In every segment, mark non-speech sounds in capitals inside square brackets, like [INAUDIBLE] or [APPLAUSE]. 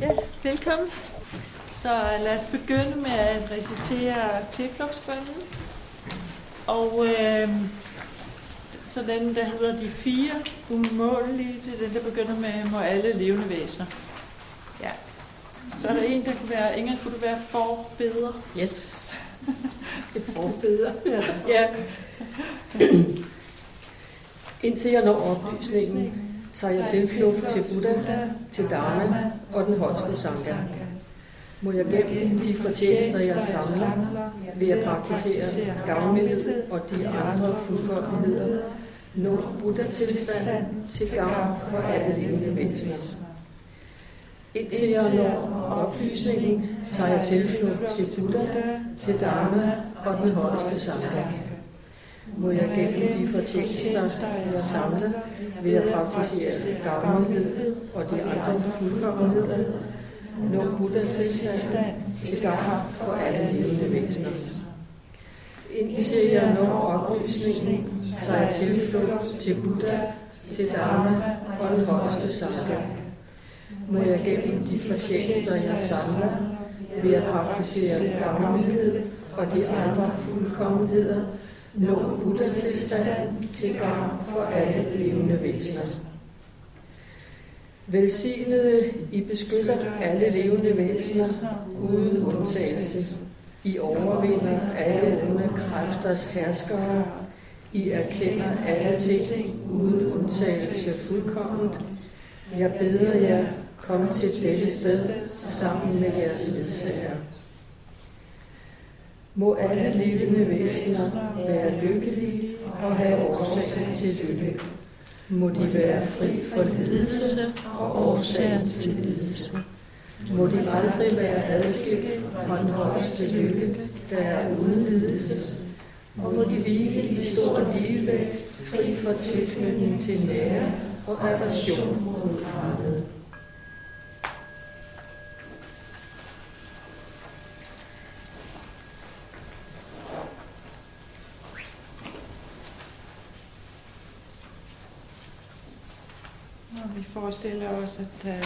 Ja, velkommen. Så lad os begynde med at recitere tilflugtsbønnen. Og øh, så den, der hedder de fire umålige, til den, der begynder med, må alle levende væsener. Ja. Så er der en, der kunne være, Inger, kunne du være forbeder? Yes. Et forbeder. Ja. Ja. Indtil jeg når oplysningen, tager jeg tilflugt til Buddha, til Dharma og den højeste Sangha. Må jeg gennem de fortjenester, jeg samler, ved at praktisere gavmildhed og de andre fuldkommenheder, nå Buddha-tilstand til gavn for alle levende væsener. Indtil jeg når oplysningen, tager jeg tilflugt til Buddha, til Dharma og den højeste Sangha. Må jeg gennem de fortjenester, jeg samler, ved at praktisere gavmildhed og de andre fuldkommenheder, nå Buddha-tilstand til gavn for alle levende væsener. Indtil jeg når oplysningen, tager jeg tilflugt til Buddha, til Dharma og den højeste Sangha. Må jeg gennem de fortjenester, jeg samler, ved at praktisere gavmildhed og de andre fuldkommenheder, nå Buddha-tilstanden til gavn for alle levende væsener. Velsignede, I beskytter alle levende væsener uden undtagelse. I overvinder alle onde kræfters herskere. I erkender alle ting uden undtagelse fuldkomment. Jeg beder jer, kom til dette sted sammen med jeres ledsager. Må alle levende væsener være lykkelige og have årsag til lykke. Må de være fri for lidelse og årsagen til lidelse. Må de aldrig være adskilt fra den højeste lykke, der er uden lidelse. Og må de hvile i stor ligevægt, fri for tilknytning til nære og aversion mod fremmede. Og vi forestiller os, at der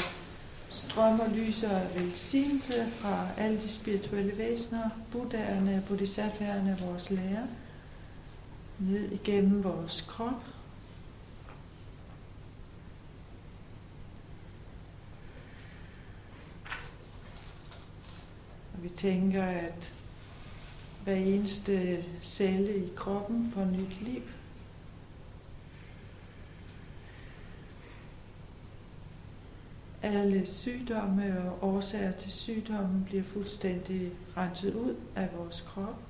strømmer lys og velsignelse fra alle de spirituelle væsener, buddhaerne, bodhisattvaerne, vores lærer, ned igennem vores krop. Og vi tænker, at hver eneste celle i kroppen får nyt liv. Alle sygdomme og årsager til sygdommen bliver fuldstændig renset ud af vores krop.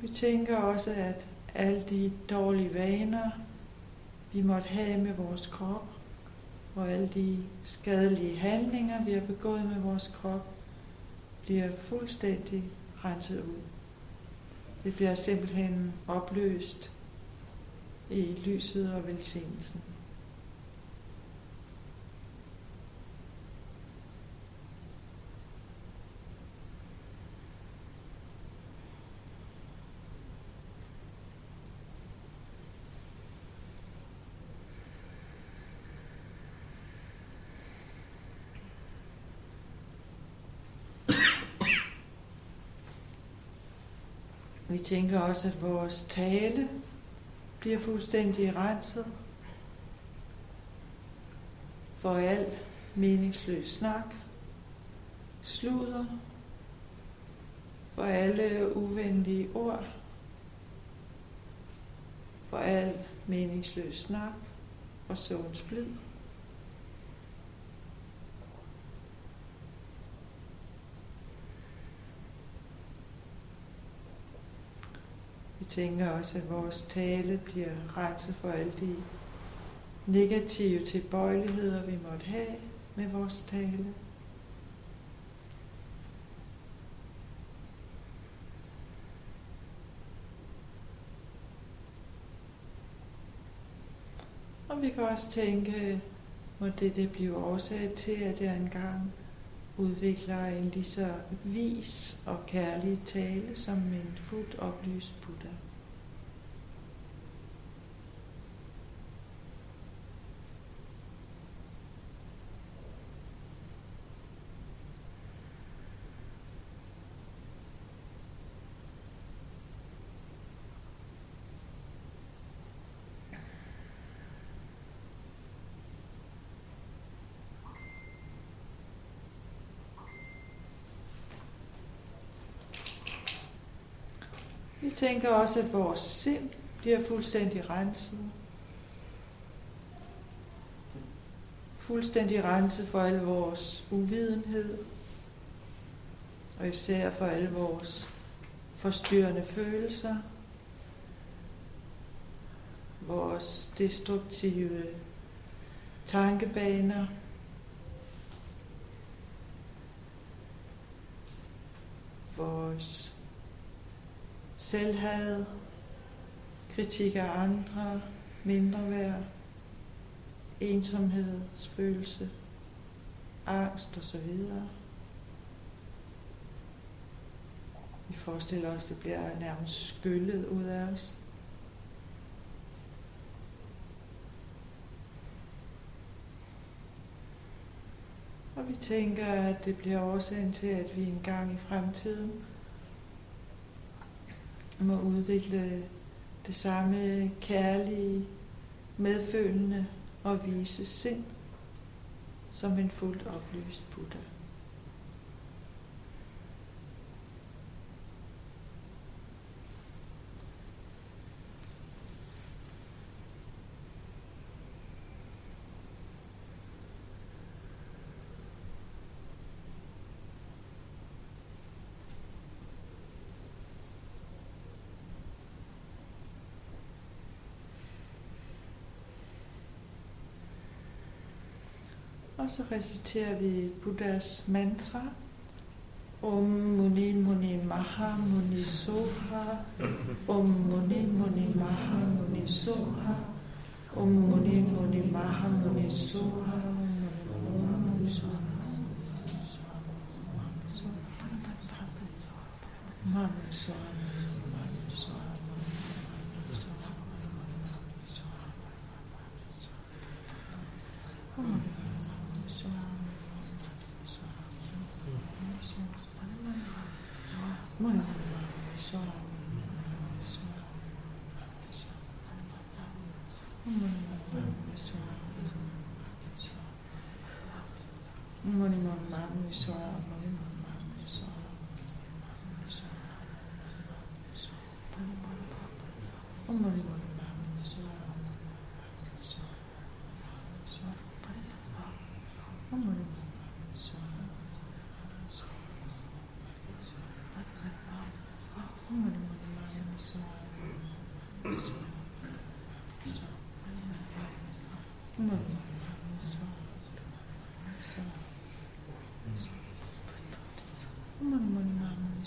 Vi tænker også, at alle de dårlige vaner, vi måtte have med vores krop, og alle de skadelige handlinger, vi har begået med vores krop, bliver fuldstændig renset ud. Det bliver simpelthen opløst i lyset og velsignelsen. Vi tænker også, at vores tale bliver fuldstændig renset for al meningsløs snak, sludder, for alle uvenlige ord, for al meningsløs snak og sådan Vi tænker også, at vores tale bliver renset for alle de negative tilbøjeligheder, vi måtte have med vores tale. Og vi kan også tænke, må det, det blive årsag til, at jeg engang udvikler en lige så vis og kærlig tale som en fuldt oplyst Buddha. Tænker også, at vores sind bliver fuldstændig renset. Fuldstændig renset for al vores uvidenhed, og især for alle vores forstyrrende følelser, vores destruktive tankebaner, vores selvhad, kritik af andre, mindre værd, ensomhed, spøgelse, angst osv. Vi forestiller os, at det bliver nærmest skyllet ud af os. Og vi tænker, at det bliver årsagen til, at vi engang i fremtiden må udvikle det samme kærlige, medfølende og vise sind som en fuldt oplyst Buddha. Og så reciterer vi Buddhas mantra. Om Muni Muni Maha Muni Soha. Om Muni Muni Maha Muni Soha. Om Muni Muni Maha Muni Soha. Om Muni Soha.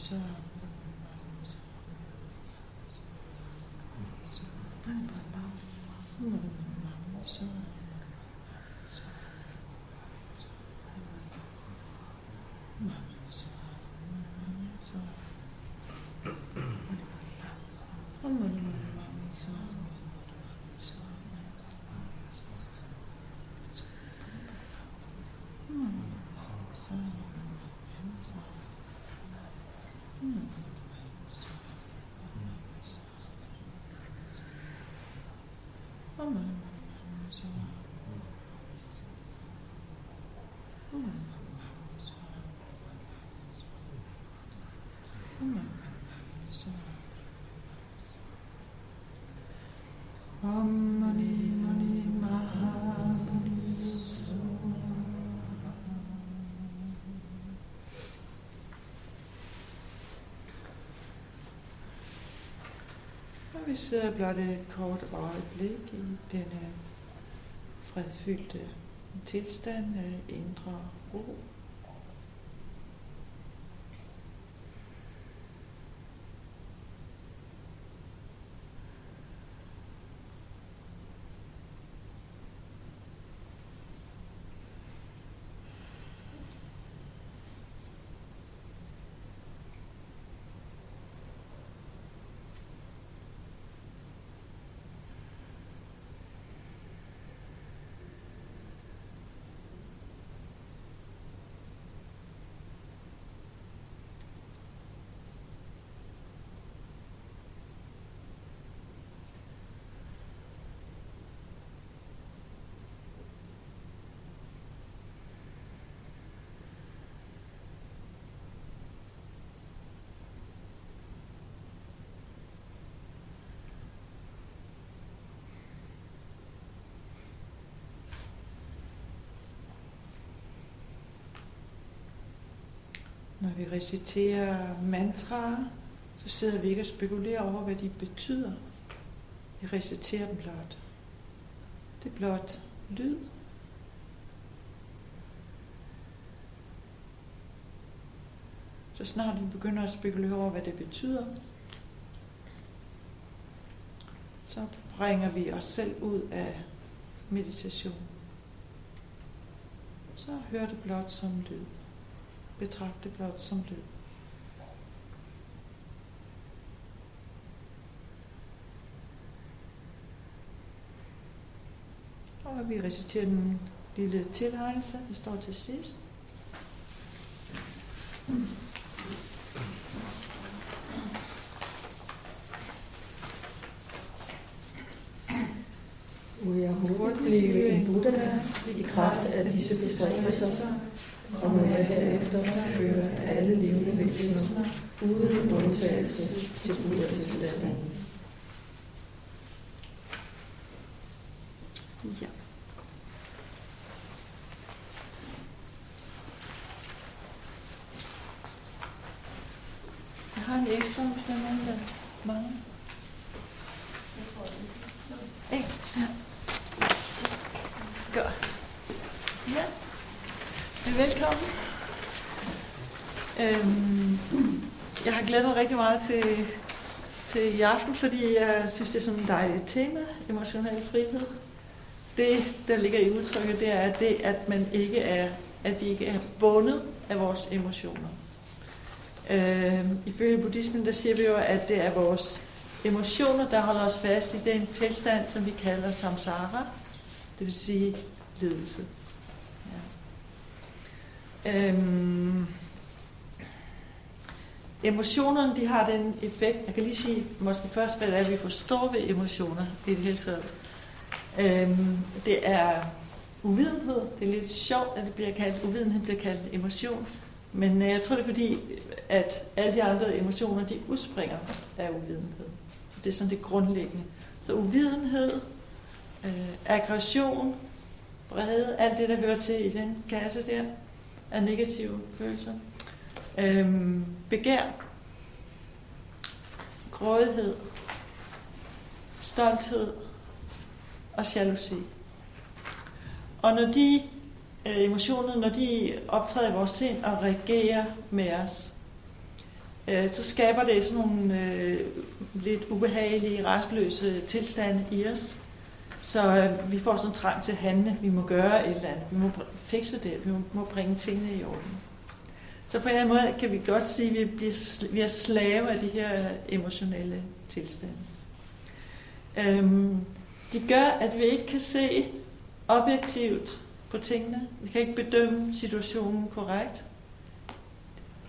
Senhor. Om Og vi sidder blot et kort øjeblik i denne fredfyldte tilstand af indre ro. Når vi reciterer mantraer, så sidder vi ikke og spekulerer over, hvad de betyder. Vi reciterer dem blot. Det er blot lyd. Så snart vi begynder at spekulere over, hvad det betyder, så bringer vi os selv ud af meditation. Så hører det blot som lyd. Betragt det blot som lyd. Og vi reciterer den lille tilregnelse, der står til sidst. Må jeg hurtigt blive en Buddha i kraft af disse bestræbelser, og må jeg herefter føre alle levende væsener uden undtagelse til Buddha-tilstanden. Ja. Jeg har en ekstra, hvis der er nogen, der mangler. Ekstra. Godt. Ja. Velkommen. Øhm, jeg har glædet mig rigtig meget til, til i aften, fordi jeg synes, det er sådan et dejligt tema, emotionel frihed det, der ligger i udtrykket, det er det, at man ikke er, at vi ikke er bundet af vores emotioner. Øh, ifølge buddhismen, der siger vi jo, at det er vores emotioner, der holder os fast i den tilstand, som vi kalder samsara, det vil sige lidelse. Ja. Øhm, emotionerne, de har den effekt, jeg kan lige sige måske først, hvad det er, vi forstår ved emotioner i det hele taget. Øhm, det er uvidenhed. Det er lidt sjovt, at det bliver kaldt uvidenhed, bliver kaldt emotion. Men øh, jeg tror, det er fordi, at alle de andre emotioner, de udspringer af uvidenhed. Så det er sådan det grundlæggende. Så uvidenhed, øh, aggression, vrede, alt det, der hører til i den kasse der, er negative følelser. Øhm, begær, grådighed, stolthed, og jalousi. Og når de øh, emotioner, når de optræder i vores sind og reagerer med os, øh, så skaber det sådan nogle øh, lidt ubehagelige, restløse tilstande i os. Så øh, vi får sådan trang til at handle. Vi må gøre et eller andet. Vi må fikse det. Vi må, må bringe tingene i orden. Så på en eller anden måde kan vi godt sige, at vi, bliver, vi er slave af de her emotionelle tilstande. Øhm, de gør, at vi ikke kan se objektivt på tingene. Vi kan ikke bedømme situationen korrekt.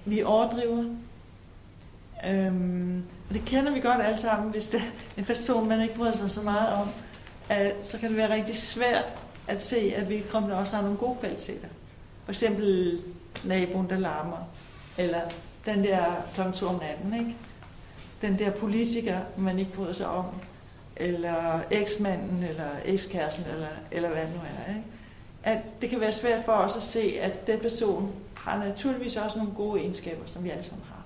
Vi overdriver. Øhm, og det kender vi godt alle sammen, hvis det er en person, man ikke bryder sig så meget om. At, så kan det være rigtig svært at se, at vi kommer også har nogle gode kvaliteter. For eksempel naboen, der larmer. Eller den der kl. 2 om natten, ikke? Den der politiker, man ikke bryder sig om eller eksmanden, eller ekskæresten, eller, eller hvad det nu er. Ikke? At det kan være svært for os at se, at den person har naturligvis også nogle gode egenskaber, som vi alle sammen har.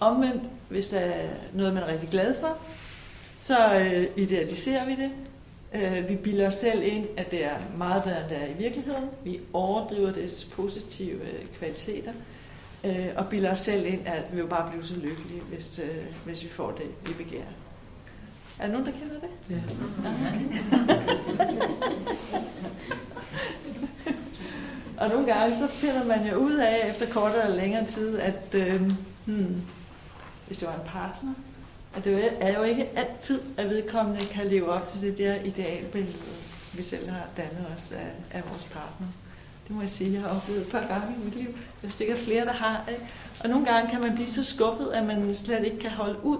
Omvendt, hvis der er noget, man er rigtig glad for, så øh, idealiserer vi det. Øh, vi bilder os selv ind, at det er meget bedre, end det er i virkeligheden. Vi overdriver dets positive øh, kvaliteter. Øh, og bilder os selv ind, at vi vil bare blive så lykkelige, hvis, øh, hvis vi får det, vi begærer. Er der nogen, der kender det? Ja. [LAUGHS] og nogle gange så finder man jo ud af efter kortere eller længere tid, at øh, hmm, hvis det var en partner, at det er jo ikke altid, at vedkommende kan leve op til det der idealbillede, vi selv har dannet os af, af vores partner. Det må jeg sige, jeg har oplevet et par gange i mit liv. Der er sikkert flere, der har. Ikke? Og nogle gange kan man blive så skuffet, at man slet ikke kan holde ud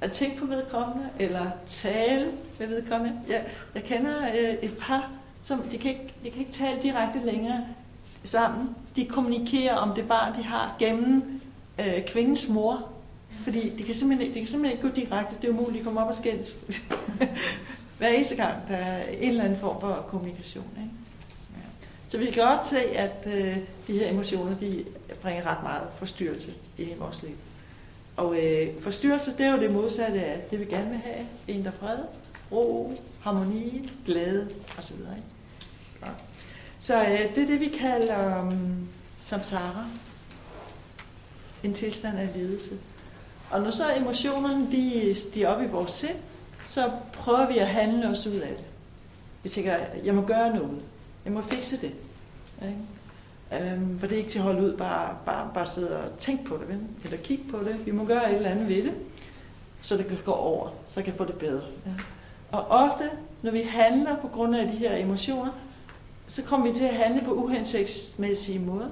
at tænke på vedkommende, eller tale med vedkommende. Jeg, jeg kender øh, et par, som de kan, ikke, de kan ikke tale direkte længere sammen. De kommunikerer om det barn, de har, gennem øh, kvindens mor. Fordi det kan simpelthen, det kan simpelthen ikke gå direkte. Det er umuligt at komme op og skændes. [LAUGHS] Hver eneste gang, der er en eller anden form for kommunikation. Ikke? Ja. Så vi kan godt se, at øh, de her emotioner, de bringer ret meget forstyrrelse ind i vores liv. Og øh, forstyrrelse, det er jo det modsatte af det, vi gerne vil have. En der fred, ro, harmoni, glæde osv. Ja. Så øh, det er det, vi kalder um, samsara. En tilstand af lidelse. Og når så emotionerne de, de er oppe i vores sind, så prøver vi at handle os ud af det. Vi tænker, jeg må gøre noget. Jeg må fikse det. Ikke? Øhm, for det er ikke til at holde ud, bare, bare, bare sidde og tænke på det, vel? eller kigge på det. Vi må gøre et eller andet ved det, så det kan gå over, så kan få det bedre. Ja. Og ofte, når vi handler på grund af de her emotioner, så kommer vi til at handle på uhensigtsmæssige måder,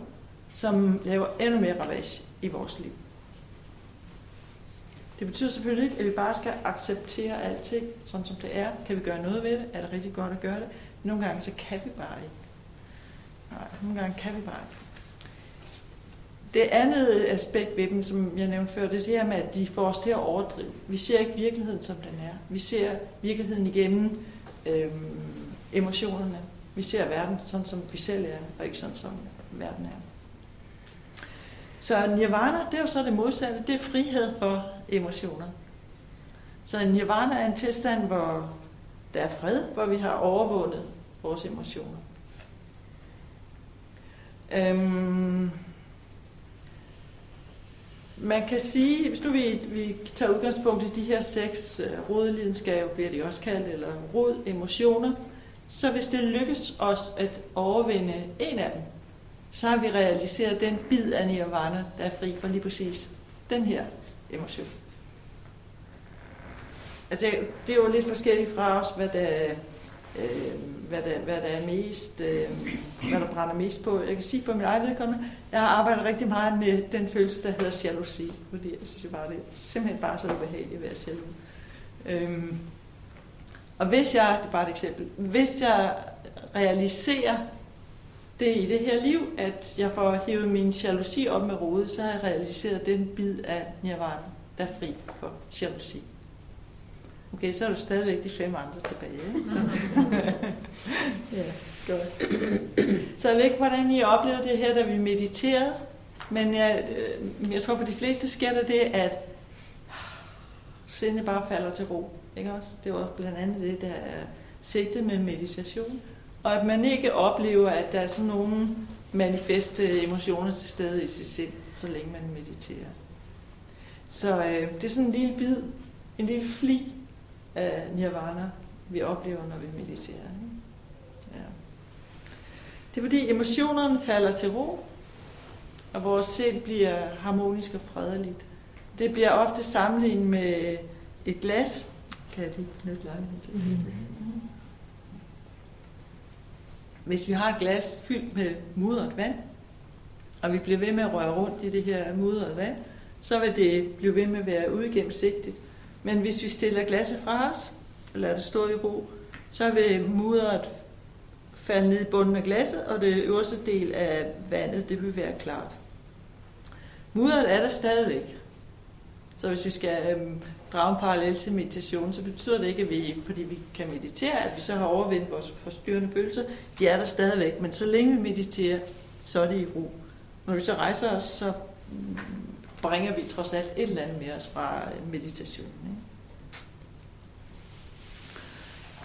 som laver endnu mere ravage i vores liv. Det betyder selvfølgelig ikke, at vi bare skal acceptere alting, sådan som det er. Kan vi gøre noget ved det? Er det rigtig godt at gøre det? Nogle gange så kan vi bare ikke. Nej, nogle gange kan vi bare ikke. Det andet aspekt ved dem, som jeg nævnte før, det er det her med, at de får os til at overdrive. Vi ser ikke virkeligheden, som den er. Vi ser virkeligheden igennem øhm, emotionerne. Vi ser verden sådan, som vi selv er, og ikke sådan, som verden er. Så nirvana, det er jo så det modsatte. Det er frihed for emotioner. Så nirvana er en tilstand, hvor der er fred, hvor vi har overvundet vores emotioner. Øhm, man kan sige, hvis nu vi, vi tager udgangspunkt i de her seks øh, uh, rodelidenskaber, bliver de også kaldt, eller rod emotioner, så hvis det lykkes os at overvinde en af dem, så har vi realiseret den bid af nirvana, der er fri for lige præcis den her emotion. Altså, det er jo lidt forskelligt fra os, hvad der, øh, hvad der, hvad der er mest, øh, hvad der brænder mest på. Jeg kan sige for min egen vedkommende, jeg har arbejdet rigtig meget med den følelse, der hedder jalousi, fordi jeg synes jo bare, det er simpelthen bare så ubehageligt at være jaloux. Øhm, og hvis jeg, det er bare et eksempel, hvis jeg realiserer det i det her liv, at jeg får hævet min jalousi op med rode, så har jeg realiseret den bid af nirvana, der er fri for jalousi. Okay, så er der stadigvæk de fem andre tilbage. Ikke? Så, [LAUGHS] ja, godt. Så jeg ved ikke, hvordan I oplevede det her, da vi mediterede, men jeg, øh, jeg tror for de fleste sker der det, at sindet bare falder til ro. Ikke også? Det var blandt andet det, der er sigtet med meditation. Og at man ikke oplever, at der er sådan nogle manifeste emotioner til stede i sit sind, så længe man mediterer. Så øh, det er sådan en lille bid, en lille fli af nirvana, vi oplever, når vi mediterer. Ikke? Ja. Det er fordi emotionerne falder til ro, og vores sind bliver harmonisk og fredeligt. Det bliver ofte sammenlignet med et glas. Kan jeg lige knytte lejligheden til? Mm-hmm. Hvis vi har et glas fyldt med mudret vand, og vi bliver ved med at røre rundt i det her mudrede vand, så vil det blive ved med at være uigennemsigtigt. Men hvis vi stiller glasset fra os, og lader det stå i ro, så vil mudret falde ned i bunden af glasset, og det øverste del af vandet, det vil være klart. Mudderet er der stadigvæk. Så hvis vi skal øhm, drage en parallel til meditation, så betyder det ikke, at vi, fordi vi kan meditere, at vi så har overvindet vores forstyrrende følelser. De er der stadigvæk, men så længe vi mediterer, så er det i ro. Når vi så rejser os, så bringer vi trods alt et eller andet med os fra meditationen. Ikke?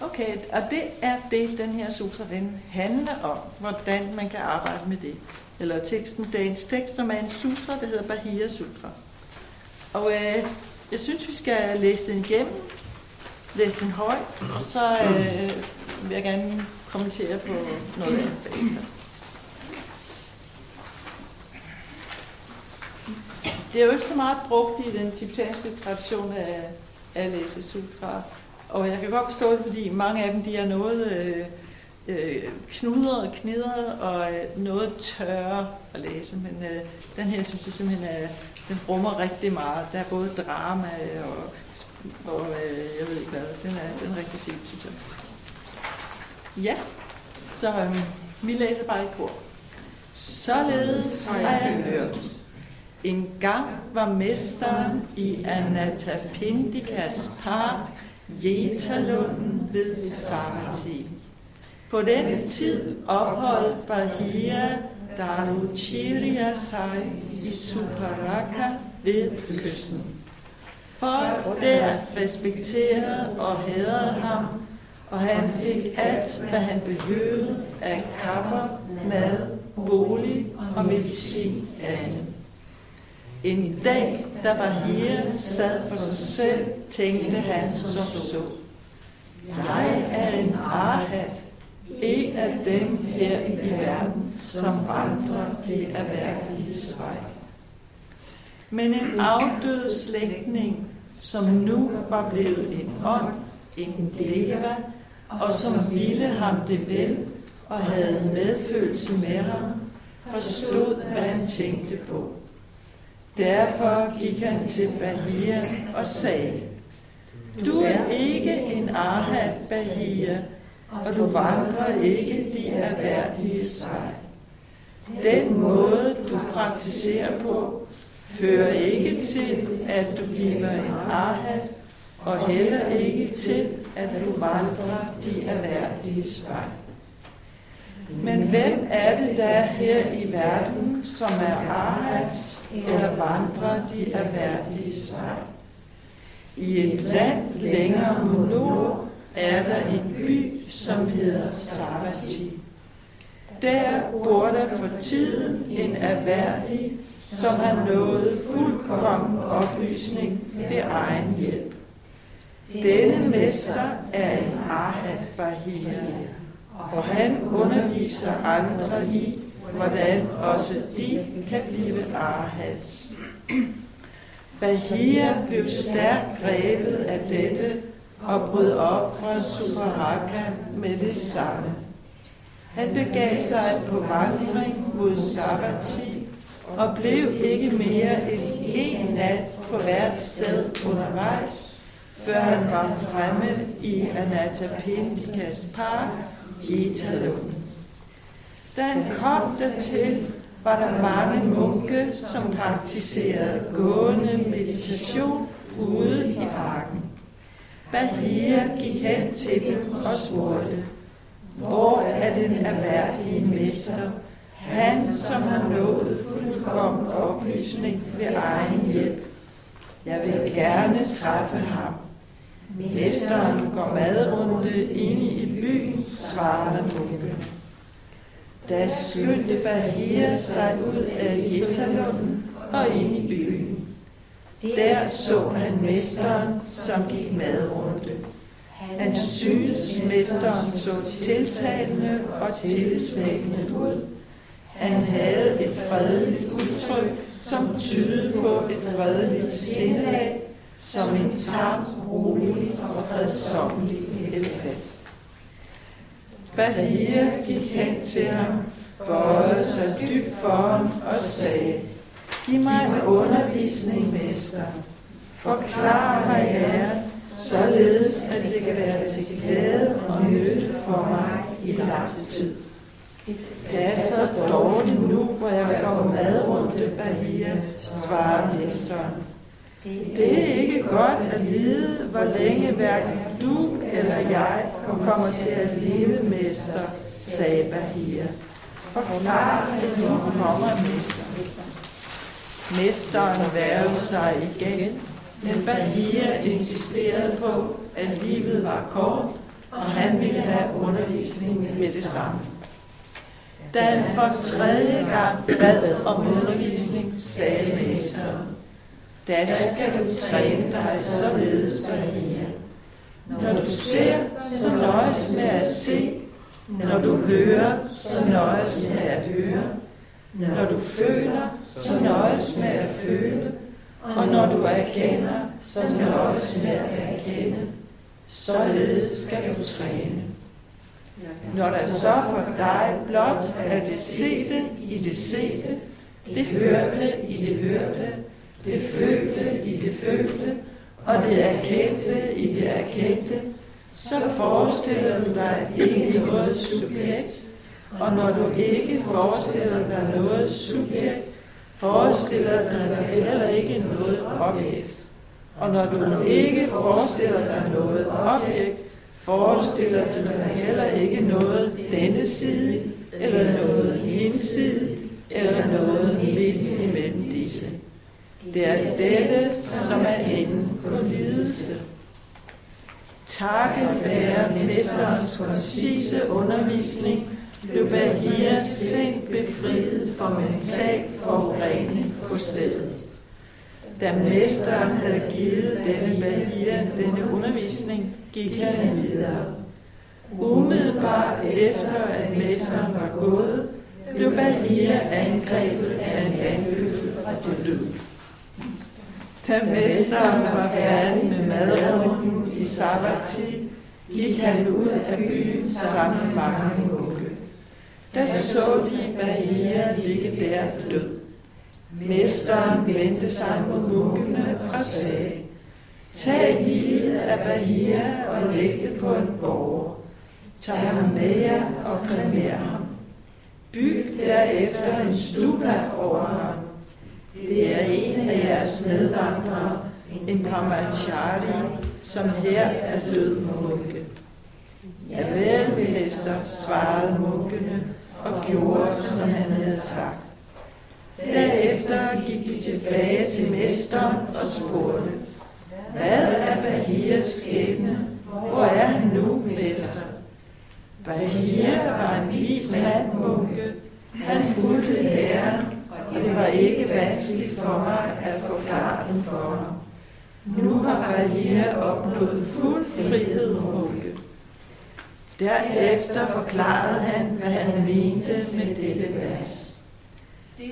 Okay, og det er det, den her sutra den handler om, hvordan man kan arbejde med det. Eller teksten, dagens tekst, som er en sutra, der hedder Bahia Sutra. Og øh, jeg synes, vi skal læse den igennem, læse den højt, og så øh, vil jeg gerne kommentere på noget af det Det er jo ikke så meget brugt i den tibetanske tradition af, at læse sutra. Og jeg kan godt forstå det, fordi mange af dem de er noget øh, øh, knudret og knidret og øh, noget tørre at læse. Men øh, den her synes jeg simpelthen er, den rummer rigtig meget. Der er både drama og, og øh, jeg ved ikke hvad. Den er, den er rigtig fin, synes jeg. Ja, så øh, vi læser bare i kor. Således har jeg hørt en gang var mesteren i Anatapindikas park Jetalunden ved Sarati. På den tid opholdt Bahia Daruchiria sig i Suparaka ved kysten. Folk der respekterede og hædrede ham, og han fik alt, hvad han behøvede af kapper, mad, bolig og medicin af dem. En dag, der var her, sad for sig selv, tænkte han som så. Jeg er en arhat, en af dem her i verden, som vandrer det erhverdige vej. Men en afdød slægtning, som nu var blevet en ånd, en leva, og som ville ham det vel, og havde medfølelse med ham, forstod, hvad han tænkte på. Derfor gik han til Bahia og sagde, Du er ikke en arhat, Bahia, og du vandrer ikke de erhverdige vej. Den måde, du praktiserer på, fører ikke til, at du bliver en arhat, og heller ikke til, at du vandrer de erhverdige vej. Men hvem er det, der er her i verden, som er arhats eller vandrer de erhverdige vej? I et land længere mod nord er der en by, som hedder Sarvati. Der bor der for tiden en erhverdig, som har nået fuldkommen oplysning ved egen hjælp. Denne mester er en Arhat Bahia, og han underviser andre i, hvordan også de kan blive Arhats. Bahia blev stærkt grebet af dette og brød op fra Suparaka med det samme. Han begav sig på vandring mod Sabati og blev ikke mere end en nat på hvert sted undervejs, før han var fremme i Anatapindikas park, Jetalunden. Da han kom dertil, var der mange munke, som praktiserede gående meditation ude i parken. Bahia gik hen til dem og spurgte, hvor er den erhverdige mester, han som har nået fuldkommen oplysning ved egen hjælp. Jeg vil gerne træffe ham. Mesteren går madrunde inde i byen, svarede munken. Da skyndte Bahia sig ud af Jetalunden og ind i byen. Der så han mesteren, som gik madrunde. Han syntes, mesteren så tiltalende og tillidsvækkende ud. Han havde et fredeligt udtryk, som tydede på et fredeligt sindlag, som en tam, rolig og fredsommelig elefant. Bahia gik hen til ham, bøjede sig dybt for ham og sagde, Giv mig en undervisning, mester. Forklar mig jer, således at det kan være til glæde og nytte for mig i lang tid. Det Passer dårligt nu, hvor jeg går madrunde Bahia, svarer mesteren. Det er ikke godt at vide, hvor længe hverken du eller jeg kommer til at leve, mester, sagde Bahia. Forklar det nu kommer mester. Mesteren værvede sig igen, men Bahia insisterede på, at livet var kort, og han ville have undervisning med det samme. Da han for tredje gang bad om undervisning, sagde mesteren, da skal du træne dig således, Bahia. Når du ser, så nøjes med at se. Når du hører, så nøjes med at høre. Når du føler, så nøjes med at føle. Og når du erkender, så nøjes med at erkende. Således skal du træne. Når der så for dig blot er det sete i det sete, det hørte i det hørte, det følte i det følte, og det erkendte i det erkendte, så forestiller du dig ikke noget subjekt, og når du ikke forestiller dig noget subjekt, forestiller du dig heller ikke noget objekt. Og når du ikke forestiller dig noget objekt, forestiller du dig heller ikke noget denne side, eller noget hinside, eller noget midt imellem disse. Det er dette, som er enden på lidelse. Takke være mesterens koncise undervisning, blev Bahias sind befriet for mental forurening på stedet. Da mesteren havde givet denne Bahia denne undervisning, gik han videre. Umiddelbart efter at mesteren var gået, blev Bahia angrebet af en vandbøffel og død. Da mesteren var færdig med madrunden i sabbatid, gik han ud af byen sammen med mange munke. Der så de Maria ligge der død. Mesteren vendte sig mod munkene og sagde, Tag livet af Bahia og læg det på en borger. Tag ham med jer og kremer ham. Byg derefter en stupa over ham. Det er en af jeres medvandrere, en Parmachari, som her er død munke. Ja vel, mester, svarede munkene og gjorde, som han havde sagt. Derefter gik de tilbage til mesteren og spurgte, hvad er Bahias skæbne? Hvor er han nu, mester? Bahia var en vis mand, munke. Han fulgte læreren, og det var ikke vanskeligt for mig at forklare den for ham. Nu har Bahia opnået fuld frihed, munke. Derefter forklarede han, hvad han mente med dette vers.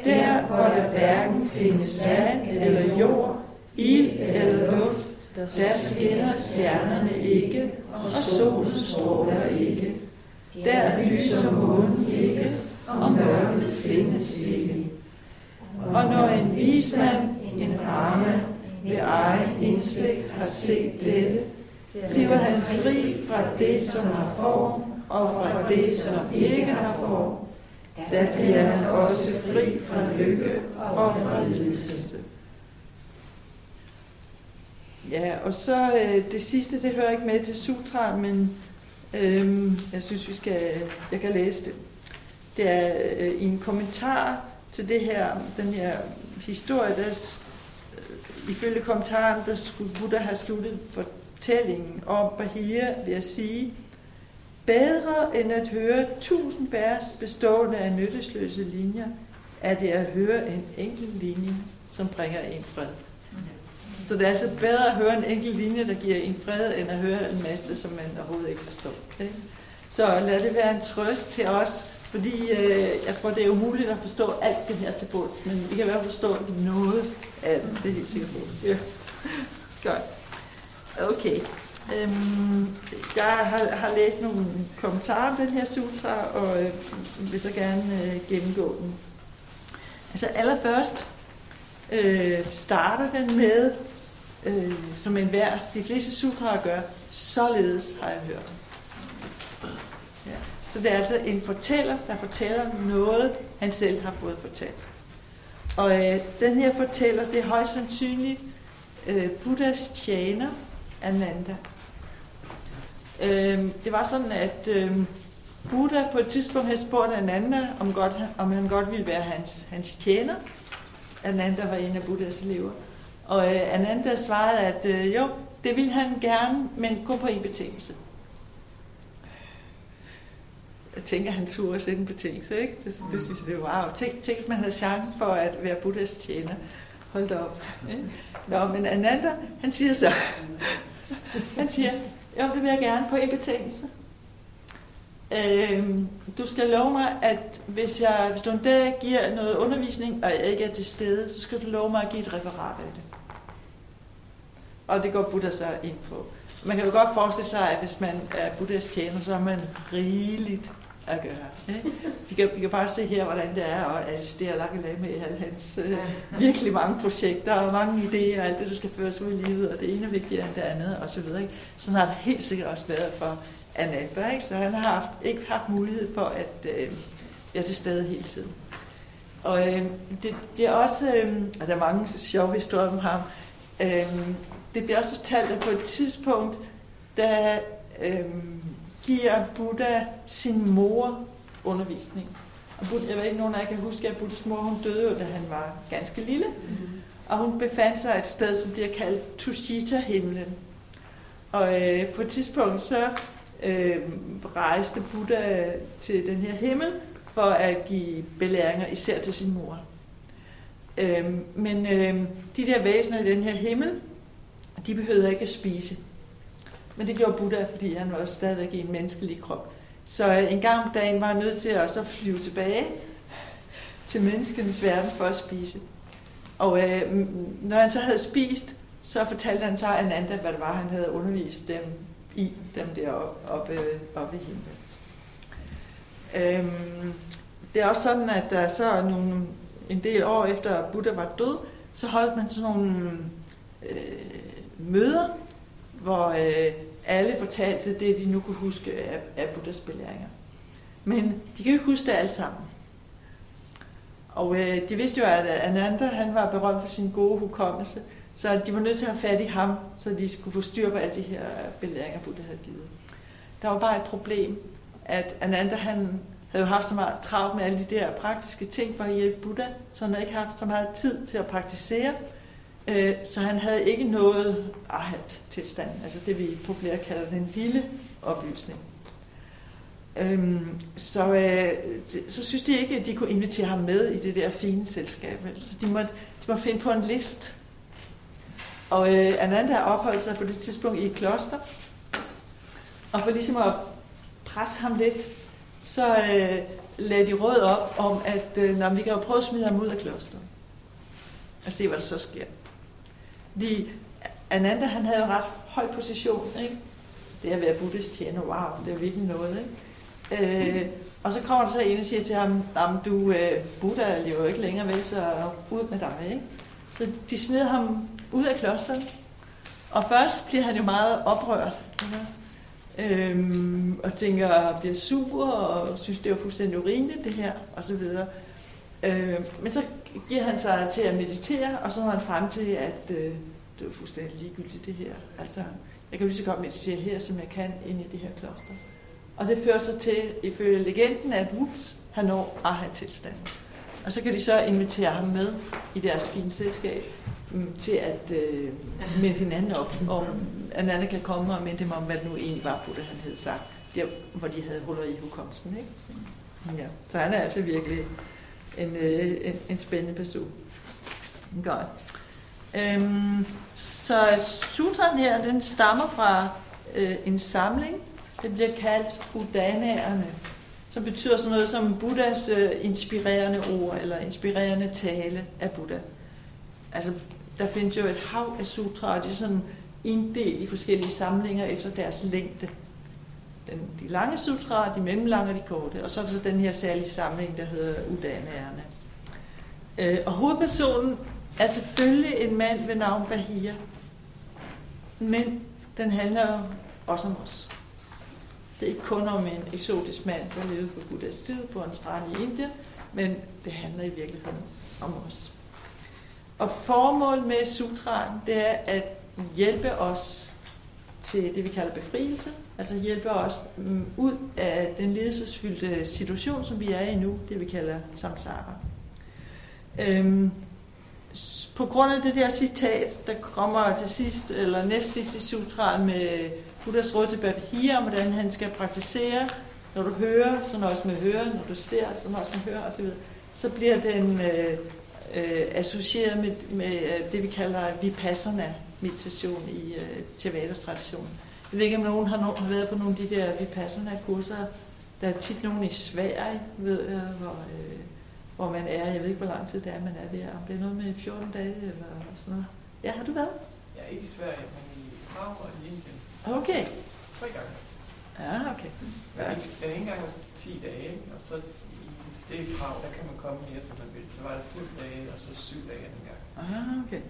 Der, hvor der hverken findes vand eller jord, ild eller luft, der skinner stjernerne ikke, og solen stråler ikke. Der lyser månen ikke, og mørket findes ikke. Og når en vismand, en arme, ved egen indsigt har set dette, bliver han fri fra det, som har form, og fra det, som ikke har form. Der bliver han også fri fra lykke og fra lidelse. Ja, og så øh, det sidste, det hører ikke med til sutra, men øh, jeg synes, vi skal, jeg kan læse det. Det er øh, i en kommentar til det her, den her historie, der øh, ifølge kommentaren, der skulle Buddha have sluttet for fortællingen om Bahia ved at sige, bedre end at høre tusind vers bestående af nyttesløse linjer, er det at høre en enkelt linje, som bringer en fred. Så det er altså bedre at høre en enkelt linje, der giver en fred, end at høre en masse, som man overhovedet ikke forstår. Okay? Så lad det være en trøst til os, fordi øh, jeg tror, det er umuligt at forstå alt det her til bunds, men vi kan i hvert fald forstå noget af det, det er helt sikkert. Ja. Godt. Okay. Øhm, jeg har, har læst nogle kommentarer på den her sutra, og øh, vil så gerne øh, gennemgå den. Altså allerførst øh, starter den med, øh, som enhver, de fleste sutraer gør, således har jeg hørt. Ja. Så det er altså en fortæller, der fortæller noget, han selv har fået fortalt. Og øh, den her fortæller, det er højst sandsynligt øh, Buddhas tjener, Ananda. Øh, det var sådan, at øh, Buddha på et tidspunkt havde spurgt Ananda, om, godt, om han godt ville være hans, hans tjener. Ananda var en af Buddhas elever. Og øh, Ananda svarede, at øh, jo, det ville han gerne, men kun på en betingelse. Jeg tænker, han turde sætte en betingelse, ikke? Det, det synes jeg, det var wow. Tænk, tænk, man havde chancen for at være Buddhas tjener. Hold da op. Nå, men Ananda, han siger så, han siger, jo, det vil jeg gerne på en betingelse. Øhm, du skal love mig, at hvis, jeg, hvis du en dag giver noget undervisning, og jeg ikke er til stede, så skal du love mig at give et referat af det. Og det går Buddha så ind på. Man kan jo godt forestille sig, at hvis man er Buddhas tjener, så er man rigeligt at gøre. Ikke? Vi, kan, vi kan bare se her, hvordan det er at assistere Lakkelage med alle hans øh, virkelig mange projekter og mange idéer og alt det, der skal føres ud i livet, og det ene er vigtigere end det andet osv. Ikke? Sådan har det helt sikkert også været for Ananda, ikke? så han har haft, ikke haft mulighed for at øh, være til stede hele tiden. Og øh, det, det er også, øh, og der er mange sjove historier om ham, øh, det bliver også fortalt, at på et tidspunkt, da øh, giver Buddha sin mor undervisning. Og Buddha, jeg ved ikke, nogen af jer kan huske, at Buddhas mor, hun døde jo, da han var ganske lille. Mm-hmm. Og hun befandt sig et sted, som bliver kaldt Tushita-himlen. Og øh, på et tidspunkt så øh, rejste Buddha til den her himmel for at give belæringer, især til sin mor. Øh, men øh, de der væsener i den her himmel, de behøvede ikke at spise. Men det gjorde Buddha, fordi han var stadigvæk i en menneskelig krop. Så en gang om dagen var han nødt til at så flyve tilbage til menneskenes verden for at spise. Og øh, når han så havde spist, så fortalte han så Ananda, hvad det var, han havde undervist dem i, dem der oppe, oppe i himlen. Øhm, det er også sådan, at der så nogle, en del år efter Buddha var død, så holdt man sådan nogle øh, møder, hvor øh, alle fortalte det, de nu kunne huske af, af Buddhas belæringer. Men de kan jo ikke huske det alt sammen. Og øh, de vidste jo, at øh, Ananda han var berømt for sin gode hukommelse, så de var nødt til at have fat i ham, så de skulle få styr på alle de her øh, belæringer, Buddha havde givet. Der var bare et problem, at Ananda han havde jo haft så meget travlt med alle de der praktiske ting for at hjælpe Buddha, så han havde ikke haft så meget tid til at praktisere. Øh, så han havde ikke noget arhat tilstand, altså det vi populært kalder den lille oplysning. Øhm, så, øh, så synes de ikke, at de kunne invitere ham med i det der fine selskab. Altså, de, måtte, de måtte finde på en list. Og øh, Ananda opholdt sig på det tidspunkt i et kloster. Og for ligesom at presse ham lidt, så øh, lagde de råd op om, at øh, når vi kan jo prøve at smide ham ud af klosteret. Og se, hvad der så sker. De, Ananda, han havde jo ret høj position, ikke? Det at være buddhist tjener, wow, det er virkelig noget, ikke? Øh, og så kommer der så en og siger til ham, du, øh, Buddha lever jo ikke længere vel, så ud med dig. Ikke? Så de smider ham ud af klosteret. Og først bliver han jo meget oprørt. Ikke også? Øhm, og tænker, bliver sur og synes, det er fuldstændig urimeligt det her, og så videre. Øhm, men så giver han sig til at meditere, og så når han frem til, at øh, det er fuldstændig ligegyldigt det her. Altså, jeg kan lige så godt meditere her, som jeg kan, ind i det her kloster. Og det fører så til, ifølge legenden, at whoops, han når aha-tilstanden. Og så kan de så invitere ham med i deres fine selskab mm, til at øh, minde hinanden op, om at anden kan komme og minde dem om, hvad det nu egentlig var på det, han havde sagt. Der, hvor de havde huller i hukommelsen. Ikke? Ja. Så han er altså virkelig en, øh, en, en spændende person. Godt. Øhm, så sutran her, den stammer fra øh, en samling det bliver kaldt udanaerne, som betyder sådan noget som Buddhas øh, inspirerende ord, eller inspirerende tale af Buddha. Altså, der findes jo et hav af sutra, og de er sådan inddelt i forskellige samlinger efter deres længde. Den, de lange sutra, de mellemlange og de korte. Og så er der så den her særlige samling, der hedder Udanaerne. Øh, og hovedpersonen er selvfølgelig en mand ved navn Bahia. Men den handler jo også om os. Det er ikke kun om en eksotisk mand, der levede på Buddhas tid på en strand i Indien, men det handler i virkeligheden om os. Og formålet med sutraen, det er at hjælpe os til det, vi kalder befrielse, altså hjælper os mm, ud af den lidelsesfyldte situation, som vi er i nu, det vi kalder samsara. Øhm, på grund af det der citat, der kommer til sidst, eller næst sidst i sutraen med Buddhas råd til Babahia, om hvordan han skal praktisere, når du hører, så også med høre, når du ser, så også med høre osv., så bliver den øh, øh, associeret med, med øh, det, vi kalder vipassana meditation i øh, Thevadas tradition. Jeg ved ikke, om nogen har, no- har været på nogle af de der vipassana-kurser. Der er tit nogen i Sverige, ved jeg, hvor, øh, hvor man er. Jeg ved ikke, hvor lang tid det er, man er der. Om det er noget med 14 dage eller sådan noget. Ja, har du været? Ja, ikke i Sverige, men i Prag og i Indien. Okay. Tre gange. Ja, okay. Ja. Den ene gang var 10 dage, og så i det Prag, der kan man komme mere, som man vil. Så var det fuld dage, og så syv dage den gang. Ah, okay.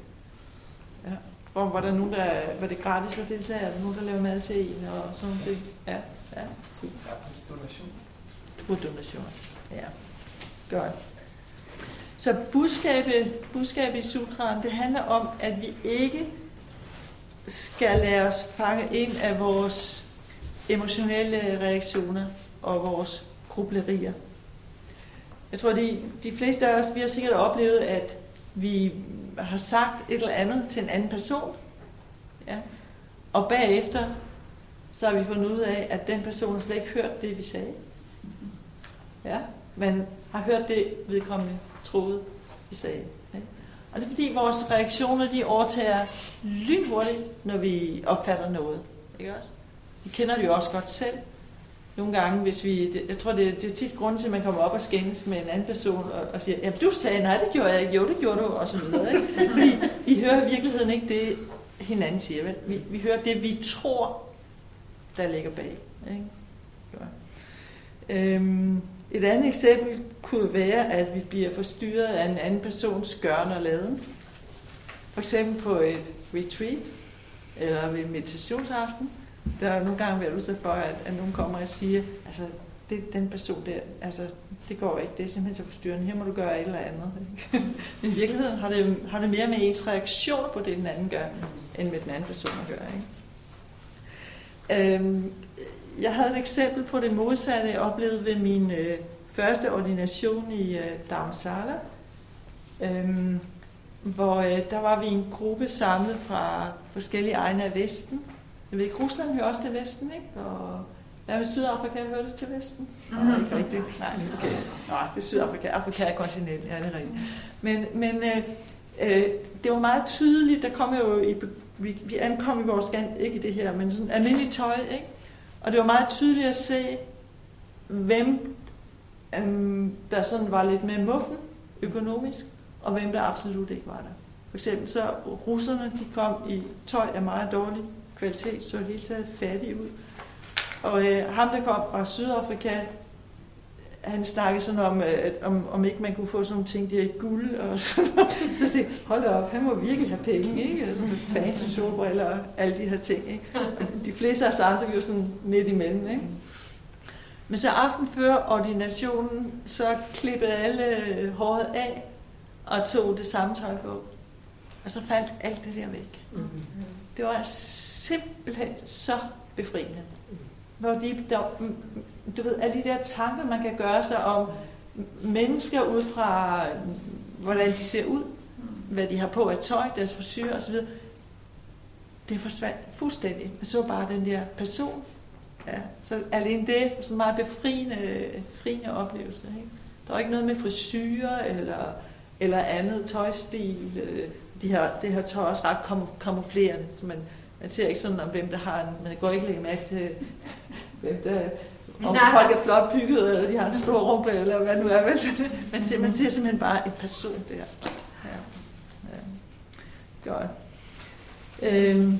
Ja. Hvor var der nogen, der, var det gratis at deltage? Er der nogen, der laver mad til en og sådan noget? Ja, ja, super. På donation. På donation, ja. Godt. Så budskabet, budskabet i sutraen, det handler om, at vi ikke skal lade os fange ind af vores emotionelle reaktioner og vores grublerier. Jeg tror, de, de fleste af os, vi har sikkert oplevet, at vi har sagt et eller andet til en anden person, ja, og bagefter, så har vi fundet ud af, at den person slet ikke hørt det, vi sagde. Ja, men har hørt det, vedkommende troede, vi sagde. Ja. Og det er fordi, vores reaktioner, de overtager lynhurtigt, når vi opfatter noget. Ikke også? Vi kender det jo også godt selv. Nogle gange, hvis vi, det, jeg tror, det, det er tit grund til, at man kommer op og skændes med en anden person og, og siger, jamen du sagde, nej, det gjorde jeg ikke, jo, det gjorde du, og så videre. Ikke? Fordi vi hører i virkeligheden ikke det, hinanden siger. Vel? Vi, vi hører det, vi tror, der ligger bag. Ikke? Øhm, et andet eksempel kunne være, at vi bliver forstyrret af en anden persons gørn og laden. For eksempel på et retreat, eller ved meditationsaften. Der er nogle gange været udsat for, at, at nogen kommer og siger, altså, det, den person der, altså, det går ikke, det er simpelthen så forstyrrende, her må du gøre et eller andet. [LAUGHS] Men i virkeligheden har det, har det mere med ens reaktion på det, den anden gør, end med den anden person at gøre. Ikke? Øhm, jeg havde et eksempel på det modsatte, jeg oplevede ved min øh, første ordination i øh, Dharamsala, øhm, hvor øh, der var vi en gruppe samlet fra forskellige egne af Vesten. Jeg ved ikke, Rusland hører også til Vesten, ikke? Og hvad med Sydafrika? Hører det til Vesten? Mm-hmm. Nej, ikke rigtigt. Nej, det okay. Nej, det er Sydafrika. Afrika er kontinent, ja, det er rigtigt. Men, men øh, øh, det var meget tydeligt, der kom jo i, vi, vi ankom i vores, ikke i det her, men sådan almindeligt tøj, ikke? Og det var meget tydeligt at se, hvem øhm, der sådan var lidt mere muffen økonomisk, og hvem der absolut ikke var der. For eksempel så russerne, de kom i tøj af meget dårlig kvalitet, så helt taget fattig ud. Og øh, ham, der kom fra Sydafrika, han snakkede sådan om, øh, at, om, om ikke man kunne få sådan nogle ting, der i guld og sådan noget. [LAUGHS] Så jeg tænkte, hold da op, han må virkelig have penge, ikke? Sådan med fancy solbriller og alle de her ting, ikke? Og de fleste af os andre, vi var sådan midt imellem, ikke? Men så aften før ordinationen, så klippede alle øh, håret af og tog det samme tøj på. Og så faldt alt det der væk. Mm-hmm. Det var simpelthen så befriende. Hvor de, der, du ved, alle de der tanker, man kan gøre sig om mennesker ud fra, hvordan de ser ud, hvad de har på af tøj, deres forsyre osv., det forsvandt fuldstændig. Jeg så bare den der person. Ja, så alene det er sådan en meget befriende, befriende oplevelse. Ikke? Der er ikke noget med frisyrer eller, eller andet tøjstil. Øh, de her, det her tøj er også ret kamuflerende, så man, man ser ikke sådan om, hvem der har en, man går ikke længere mærke til, hvem der, om Nej. folk er flot bygget, eller de har en stor rumpe, eller hvad nu er. Vel? Man, ser, man ser simpelthen bare en person der. Ja. Ja. Godt. Øhm,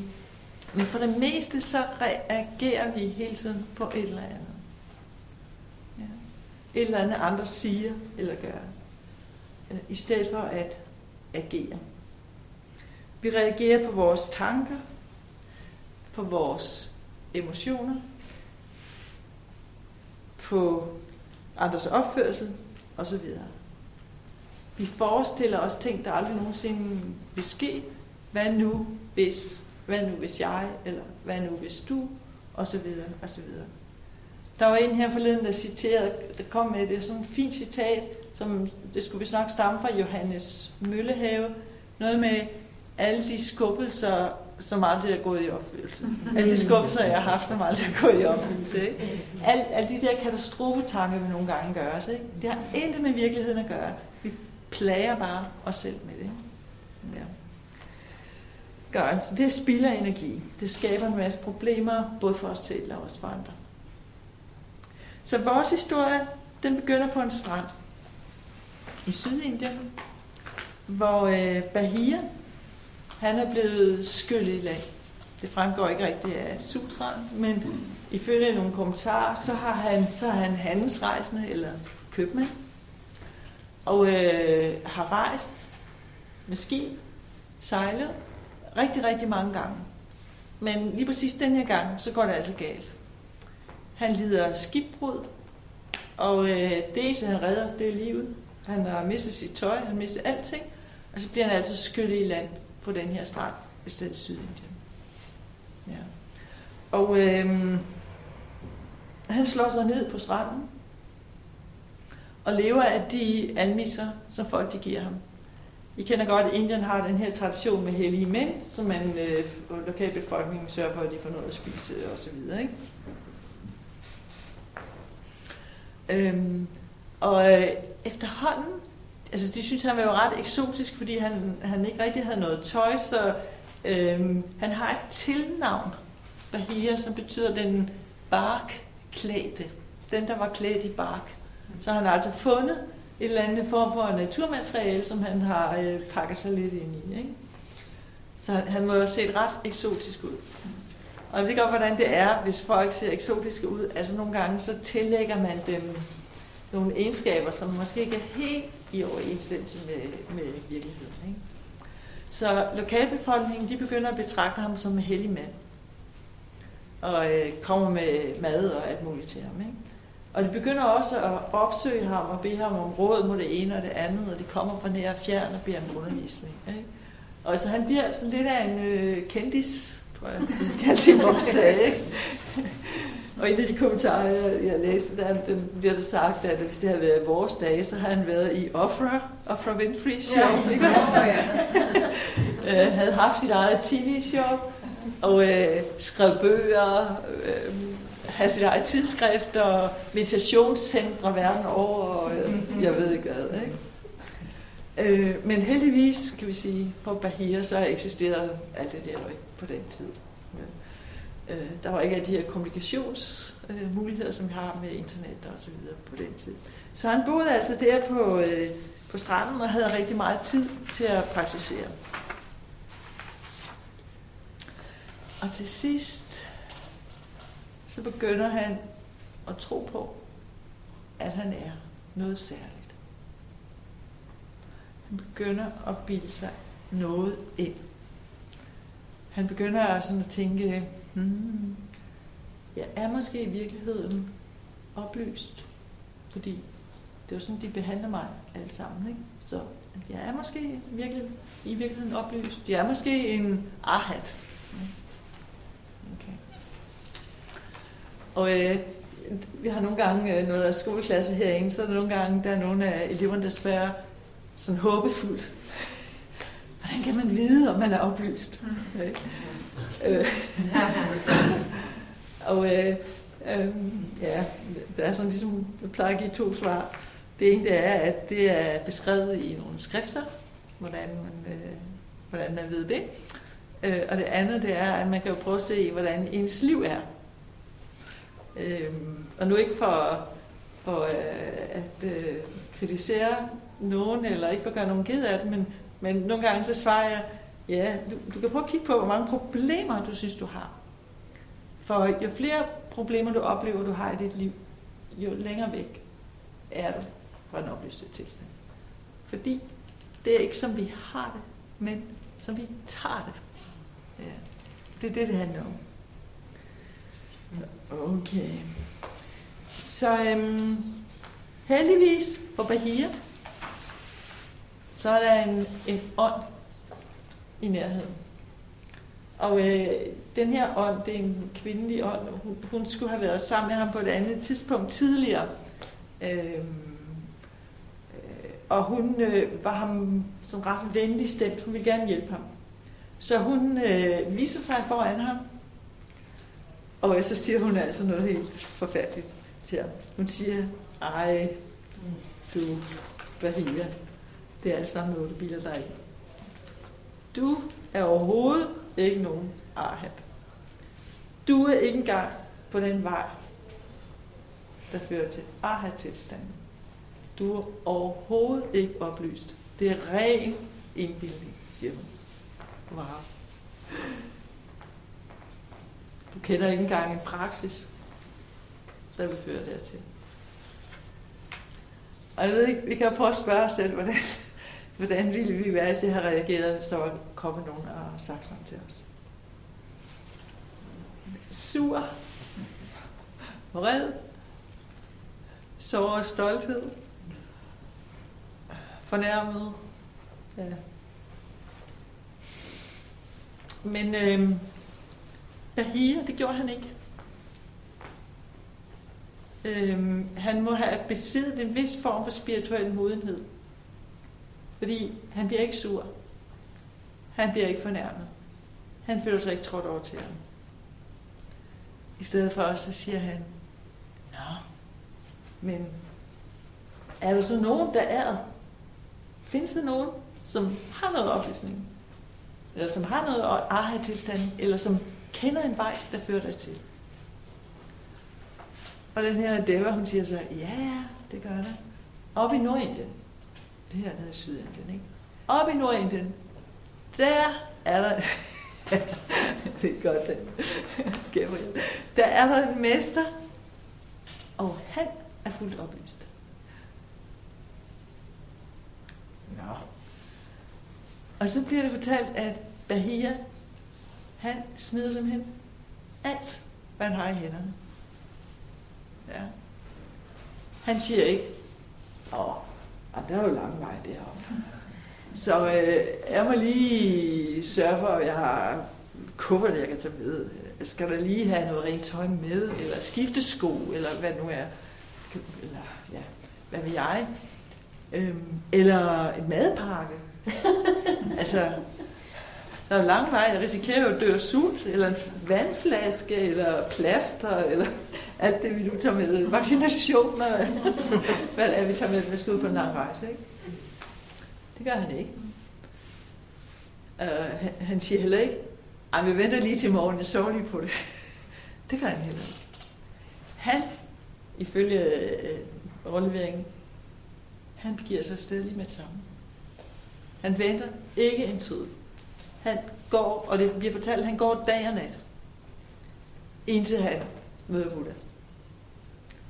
men for det meste, så reagerer vi hele tiden på et eller andet. Ja. Et eller andet, andre siger eller gør. Øh, I stedet for at agere. Vi reagerer på vores tanker, på vores emotioner, på andres opførsel osv. Vi forestiller os ting, der aldrig nogensinde vil ske. Hvad nu hvis, hvad nu hvis jeg, eller hvad nu hvis du, og så videre, og så videre. Der var en her forleden, der citerede, der kom med det, sådan et fint citat, som det skulle vi snakke stamme fra Johannes Møllehave. Noget med alle de skuffelser, som aldrig er gået i opfyldelse. Alle de skuffelser, jeg har haft, som aldrig er gået i opfyldelse. Ikke? Alle, alle de der katastrofetanker, vi nogle gange gør os, ikke? det har intet med virkeligheden at gøre. Vi plager bare os selv med det. Ja. Godt. Så det spilder energi. Det skaber en masse problemer, både for os selv og også for andre. Så vores historie, den begynder på en strand i Sydindien, hvor øh, Bahia, han er blevet skyllet i land. Det fremgår ikke rigtigt af sutraen, men ifølge nogle kommentarer, så har han, så har han handelsrejsende eller købmand, og øh, har rejst med skib, sejlet rigtig, rigtig mange gange. Men lige præcis den her gang, så går det altså galt. Han lider skibbrud, og øh, det eneste, han redder, det er livet. Han har mistet sit tøj, han har mistet alting, og så bliver han altså skyllet i land på den her strand i stedet Sydindien. Ja. Og øh, han slår sig ned på stranden, og lever af de almisser, som folk de giver ham. I kender godt, at Indien har den her tradition med hellige mænd, som man øh, lokalbefolkningen sørger for, at de får noget at spise og så videre. Ikke? Øhm, og øh, efterhånden, altså de synes, han var jo ret eksotisk, fordi han, han ikke rigtig havde noget tøj, så øhm, han har et tilnavn, Bahia, som betyder den barkklædte. Den, der var klædt i bark. Så han har altså fundet et eller andet form for naturmateriale, som han har øh, pakket sig lidt ind i. Ikke? Så han, han må jo have set ret eksotisk ud. Og jeg ved godt, hvordan det er, hvis folk ser eksotiske ud. Altså nogle gange, så tillægger man dem nogle egenskaber, som måske ikke er helt i overensstemmelse med, med virkeligheden. Ikke? Så lokalbefolkningen, de begynder at betragte ham som en hellig mand. Og øh, kommer med mad og alt muligt til ham. Ikke? Og de begynder også at opsøge ham og bede ham om råd mod det ene og det andet, og de kommer fra nær og fjern og beder om undervisning. Ikke? Og så han bliver sådan lidt af en øh, kendis, tror jeg, kan kaldte det vores ikke? Og en af de kommentarer, jeg, jeg læste, der den bliver der sagt, at hvis det havde været vores dage, så havde han været i Ofra, Ofra Winfrey show, ja. ikke også? Ja. [LAUGHS] øh, havde haft sit eget tv-show, og øh, skrev bøger, øh, have sit eget tidsskrift og meditationscentre verden over, og øh, jeg ved ikke hvad. Ikke? Øh, men heldigvis, kan vi sige, for Bahia, så har eksisteret alt det der ikke på den tid. Ja. Øh, der var ikke af de her kommunikationsmuligheder, øh, som vi har med internet og så videre på den tid. Så han boede altså der på, øh, på stranden og havde rigtig meget tid til at praktisere. Og til sidst, så begynder han at tro på, at han er noget særligt. Han begynder at bilde sig noget ind. Han begynder sådan at tænke, hmm, jeg er måske i virkeligheden oplyst, fordi det er jo sådan, de behandler mig alle sammen. Ikke? Så jeg er måske virkelig, i virkeligheden oplyst. Jeg er måske en ahat. Okay. Og øh, vi har nogle gange, øh, når der er skoleklasse herinde, så er der nogle gange, der er nogle af eleverne, der spørger sådan håbefuldt, [LAUGHS] hvordan kan man vide, om man er oplyst? Mm. Øh, [LAUGHS] og øh, øh, ja, der er sådan ligesom, jeg plejer at give to svar. Det ene det er, at det er beskrevet i nogle skrifter, hvordan man, øh, hvordan man ved det. Øh, og det andet det er, at man kan jo prøve at se, hvordan ens liv er. Øh, og nu ikke for, for øh, at øh, kritisere nogen, eller ikke for at gøre nogen ked af det, men, men nogle gange så svarer jeg, ja, du, du kan prøve at kigge på, hvor mange problemer du synes, du har. For jo flere problemer du oplever, du har i dit liv, jo længere væk er du fra den oplyst tilstand. Fordi det er ikke som vi har det, men som vi tager det. Ja. Det er det, det handler om. Okay. Så øhm, heldigvis for Bahia, så er der en, en ånd i nærheden. Og øh, den her ånd, det er en kvindelig ånd, hun, hun skulle have været sammen med ham på et andet tidspunkt tidligere. Øhm, øh, og hun øh, var ham sådan ret venlig stemt, hun ville gerne hjælpe ham. Så hun øh, viser sig foran ham, og så siger hun altså noget helt forfærdeligt til ham. Hun siger, ej, du, Bahia, det er alle sammen otte biler, der er. Du er overhovedet ikke nogen arhat. Du er ikke engang på den vej, der fører til arhat-tilstanden. Du er overhovedet ikke oplyst. Det er ren indbildning, siger hun. Wow. Du kender ikke engang en praksis, der vil føre dertil. Og jeg ved ikke, vi kan prøve at spørge os selv, hvordan, hvordan ville vi være, hvis jeg havde reageret, sådan kommet nogen og sagt sådan til os. Sur, vred, sår stolthed, fornærmet. Ja. Men øh, Bahia, det gjorde han ikke. Øh, han må have besiddet en vis form for spirituel modenhed. Fordi han bliver ikke sur. Han bliver ikke fornærmet. Han føler sig ikke trådt over til ham. I stedet for, så siger han, Nå, men er der så nogen, der er? Findes der nogen, som har noget oplysning? Eller som har noget aha-tilstand? Eller som kender en vej, der fører dig til? Og den her Deva, hun siger så, ja, ja, det gør der. Op i Nordindien. Det her nede i Sydindien, ikke? Op i Nordindien, der er der... [LAUGHS] det er godt, det. Gabriel. Der er der en mester, og han er fuldt oplyst. Nå. Og så bliver det fortalt, at Bahia, han smider simpelthen alt, hvad han har i hænderne. Ja. Han siger ikke, åh, der er jo lang vej deroppe. Så øh, jeg må lige sørge for, at jeg har kuffert, jeg kan tage med. Skal der lige have noget rent tøj med, eller skifte sko, eller hvad nu er. Eller, ja, hvad vil jeg? Øhm, eller en madpakke. [LAUGHS] altså, der er lang vej. Jeg risikerer jo at dø sult, eller en vandflaske, eller plaster, eller alt det, vi nu tager med. Vaccinationer. [LAUGHS] hvad er vi tager med, hvis vi skal ud på en lang rejse, ikke? Det gør han ikke. Uh, han, han siger heller ikke, at vi venter lige til morgen, jeg sover lige på det. [LAUGHS] det gør han heller ikke. Han, ifølge uh, overleveringen, han begiver sig afsted lige med det samme. Han venter ikke en tid. Han går, og det bliver fortalt, han går dag og nat, indtil han møder Buddha.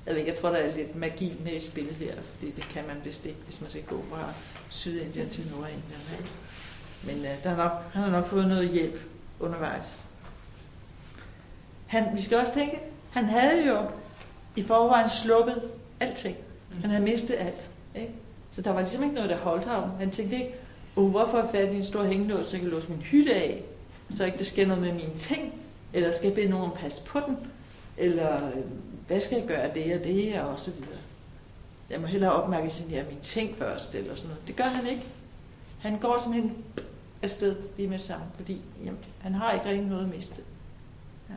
Jeg ved jeg tror, der er lidt magi med i spillet her. Det, det kan man vist ikke, hvis man skal gå fra Sydindien til Nordindien. Ikke? Men uh, der er nok, han har nok fået noget hjælp undervejs. Han, vi skal også tænke, han havde jo i forvejen sluppet alting. Han havde mistet alt. Ikke? Så der var ligesom ikke noget, der holdt ham. Han tænkte ikke, oh, hvorfor er fat i en stor hængelås, så jeg kan låse min hytte af, så ikke der sker noget med mine ting, eller skal jeg bede nogen passe på den, eller øh, hvad skal jeg gøre det og det, og så videre. Jeg må hellere opmærksomhed mine ting først, eller sådan noget. Det gør han ikke. Han går simpelthen afsted lige med det samme, fordi jamen, han har ikke rigtig noget at miste. Ja.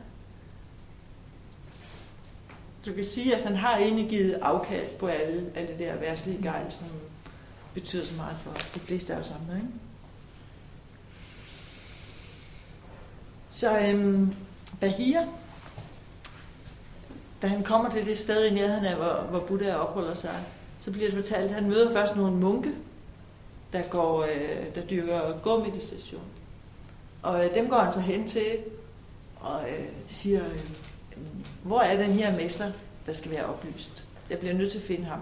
Du kan sige, at han har egentlig givet afkald på alle, alle det der værtslige gejl, som betyder så meget for de fleste af os andre. Ikke? Så øhm, Bahia, da han kommer til det sted i nærheden af, hvor, hvor Buddha opholder sig, så bliver det fortalt, at han møder først nogle munke, der, går, øh, der dyrker gåmeditation. Og øh, dem går han så hen til og øh, siger, øh, hvor er den her mester, der skal være oplyst? Jeg bliver nødt til at finde ham.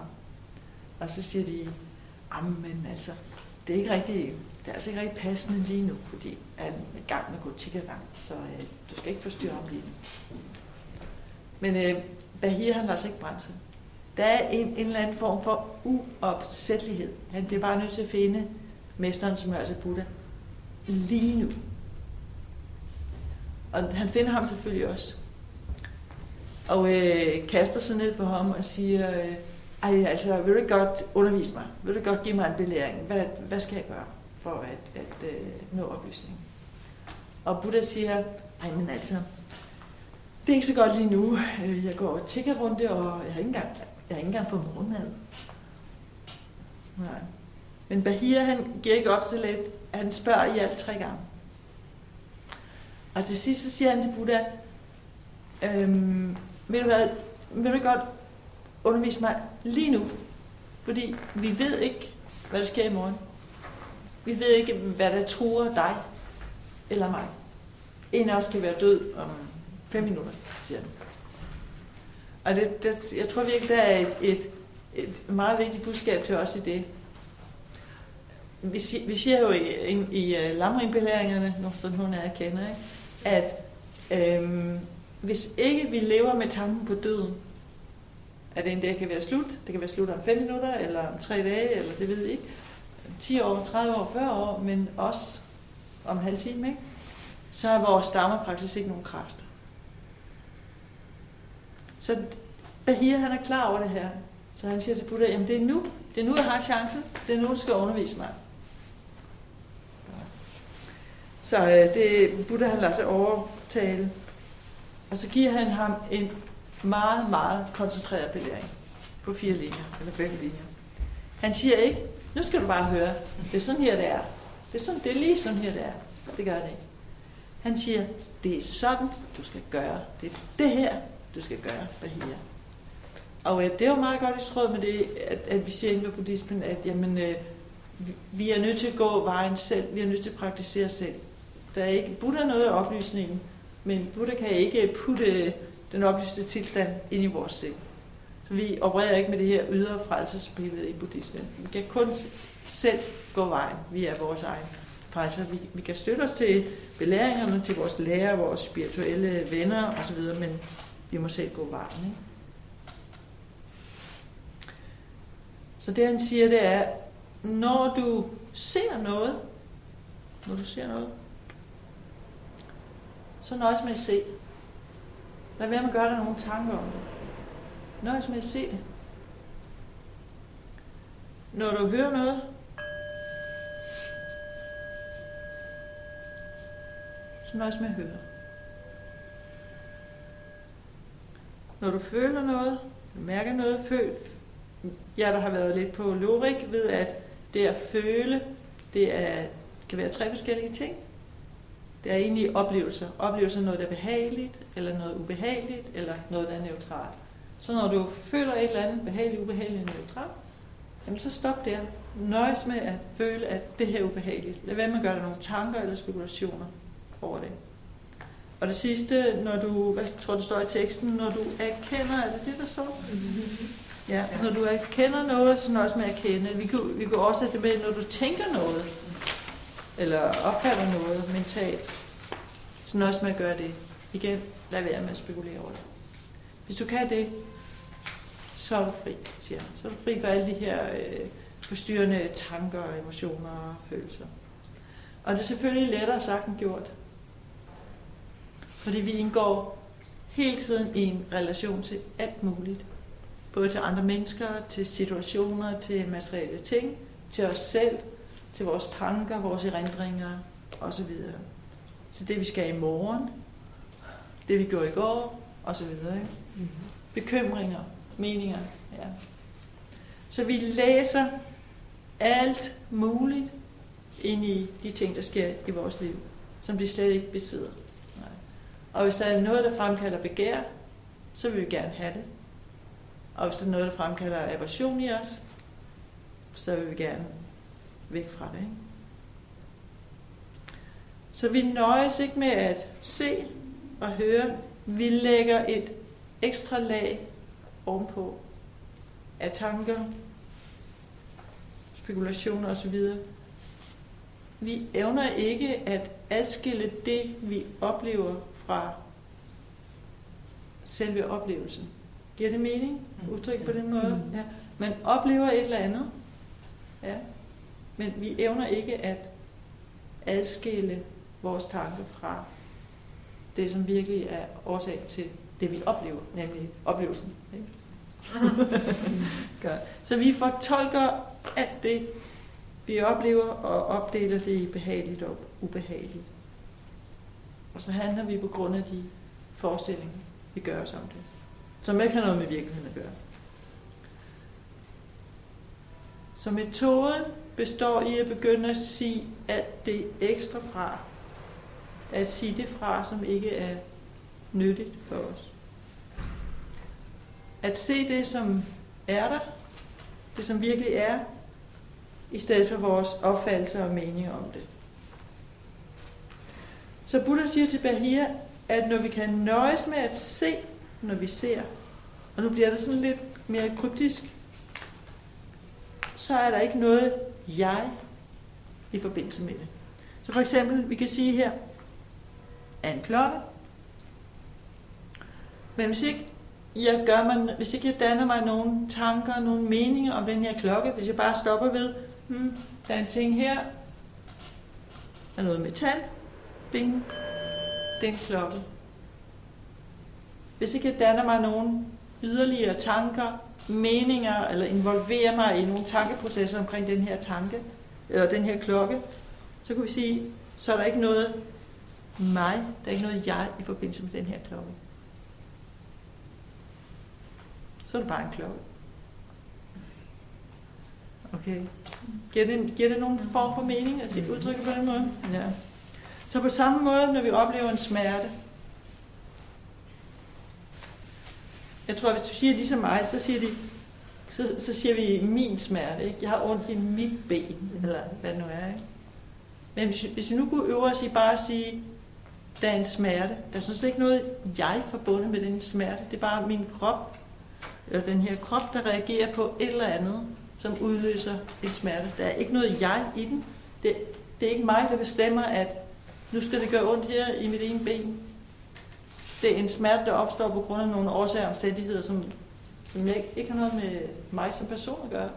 Og så siger de, men altså, det er ikke rigtig, det er altså ikke rigtig passende lige nu, fordi han er i gang med at gå tiggergang, så øh, du skal ikke forstyrre ham lige nu. Men øh, Bahir, han lader sig ikke bremse. Der er en, en eller anden form for uopsættelighed. Han bliver bare nødt til at finde mesteren, som er altså Buddha, lige nu. Og han finder ham selvfølgelig også. Og øh, kaster sig ned på ham og siger, øh, ej, altså, vil du ikke godt undervise mig? Vil du godt give mig en belæring? Hvad, hvad skal jeg gøre for at, at øh, nå oplysningen? Og Buddha siger, ej, men altså, det er ikke så godt lige nu. Øh, jeg går og tigger rundt det, og jeg har ikke engang, jeg har ikke engang fået morgenmad. Nej. Men Bahir, han giver ikke op så let. Han spørger i alt tre gange. Og til sidst så siger han til Buddha, øhm, vil, du hvad, vil du godt undervise mig lige nu? Fordi vi ved ikke, hvad der sker i morgen. Vi ved ikke, hvad der truer dig eller mig. En af os kan være død om fem minutter, siger den. Og det, det, jeg tror virkelig, der er et, et, et meget vigtigt budskab til os i det. Vi, vi siger jo i, i, i øh, lamringbelæringerne, nu sådan hun er kender, ikke? at øhm, hvis ikke vi lever med tanken på døden, at en dag kan være slut, det kan være slut om 5 minutter, eller om 3 dage, eller det ved vi ikke, 10 år, 30 år, 40 år, men også om en halv time, ikke? så er vores stammerpraksis ikke nogen kraft. Så Bahir han er klar over det her. Så han siger til Buddha, jamen det er nu, det er nu, jeg har chancen. Det er nu, du skal undervise mig. Så øh, det, Buddha han lader sig overtale. Og så giver han ham en meget, meget koncentreret belæring på fire linjer, eller fem linjer. Han siger ikke, nu skal du bare høre, det er sådan her, det er. Det er, sådan, det er lige sådan her, det er. Det gør det ikke. Han siger, det er sådan, du skal gøre. Det er det her, du skal gøre, Bahia. Og øh, det er jo meget godt i tråd med det, at, at vi siger inden for buddhismen, at jamen, øh, vi er nødt til at gå vejen selv. Vi er nødt til at praktisere selv. Der er ikke, Buddha noget af oplysningen, men Buddha kan ikke putte øh, den oplyste tilstand ind i vores sind. Så vi opererer ikke med det her ydre frelsesbillede i buddhismen. Vi kan kun selv gå vejen via vores egen frelser. Vi, vi kan støtte os til belæringerne, til vores lærer, vores spirituelle venner osv., men vi må selv gå vejen. Ikke? Så det han siger, det er, når du ser noget, når du ser noget, så nøjes med at se. Lad være med at gøre dig nogle tanker om det. Nøjes med at se det. Når du hører noget, så nøjes med at høre. Når du føler noget, mærker noget, føl. Jeg, der har været lidt på Lorik, ved, at det at føle, det er, kan være tre forskellige ting. Det er egentlig oplevelser. Oplevelser noget, der er behageligt, eller noget ubehageligt, eller noget, der er neutralt. Så når du føler et eller andet behageligt, ubehageligt, neutralt, jamen så stop der. Nøjes med at føle, at det her er ubehageligt. Lad være med at gøre dig nogle tanker eller spekulationer over det. Og det sidste, når du, hvad tror du står i teksten, når du erkender, er det det, der står? Ja, når du erkender noget, så nøjes med at erkende. Vi kunne, vi kunne også have det med, når du tænker noget, eller opfatter noget mentalt, så nøjes med at gøre det. Igen, lad være med at spekulere over det. Hvis du kan det, så er du fri, siger han. Så er du fri for alle de her øh, forstyrrende tanker, emotioner og følelser. Og det er selvfølgelig lettere sagt end gjort. Fordi vi indgår hele tiden i en relation til alt muligt. Både til andre mennesker, til situationer, til materielle ting, til os selv, til vores tanker, vores erindringer osv. Så det vi skal i morgen, det vi gjorde i går, osv. Mm-hmm. Bekymringer, meninger. Ja. Så vi læser alt muligt ind i de ting, der sker i vores liv, som vi slet ikke besidder. Og hvis der er noget, der fremkalder begær, så vil vi gerne have det. Og hvis der er noget, der fremkalder aversion i os, så vil vi gerne væk fra det. Ikke? Så vi nøjes ikke med at se og høre. Vi lægger et ekstra lag ovenpå af tanker, spekulationer osv. Vi evner ikke at adskille det, vi oplever fra selve oplevelsen. Giver det mening? Udtryk på den måde? Ja. Man oplever et eller andet. Ja. Men vi evner ikke at adskille vores tanke fra det, som virkelig er årsag til det, vi oplever, nemlig oplevelsen. Ikke? [LAUGHS] Så vi fortolker alt det, vi oplever, og opdeler det i behageligt og ubehageligt. Og så handler vi på grund af de forestillinger, vi gør os om det, som ikke har noget med virkeligheden at gøre. Så metoden består i at begynde at sige alt det ekstra fra. At sige det fra, som ikke er nyttigt for os. At se det, som er der, det som virkelig er, i stedet for vores opfattelse og mening om det. Så Buddha siger til Bahia, at når vi kan nøjes med at se, når vi ser, og nu bliver det sådan lidt mere kryptisk, så er der ikke noget jeg i forbindelse med det. Så for eksempel, vi kan sige her, er en klokke. Men hvis ikke jeg gør man, hvis ikke jeg danner mig nogle tanker, nogle meninger om den her klokke, hvis jeg bare stopper ved, hmm, der er en ting her, der er noget metal, bing, det er en klokke. Hvis ikke jeg danner mig nogen yderligere tanker, meninger, eller involverer mig i nogle tankeprocesser omkring den her tanke, eller den her klokke, så kan vi sige, så er der ikke noget mig, der er ikke noget jeg i forbindelse med den her klokke. Så er det bare en klokke. Okay. Giver det, giver det nogen form for mening at sige udtrykke på den måde? Ja. Så på samme måde, når vi oplever en smerte, jeg tror, hvis du siger ligesom mig, så siger, de, så, så siger vi min smerte. Ikke? Jeg har ondt i mit ben, eller hvad det nu er. Ikke? Men hvis, hvis vi nu kunne øve os i bare at sige, der er en smerte. Der er sådan set ikke noget jeg forbundet med den smerte. Det er bare min krop, eller den her krop, der reagerer på et eller andet, som udløser en smerte. Der er ikke noget jeg i den. Det, det er ikke mig, der bestemmer, at nu skal det gøre ondt her i mit ene ben. Det er en smerte, der opstår på grund af nogle årsager og omstændigheder, som, som ikke, ikke har noget med mig som person at gøre.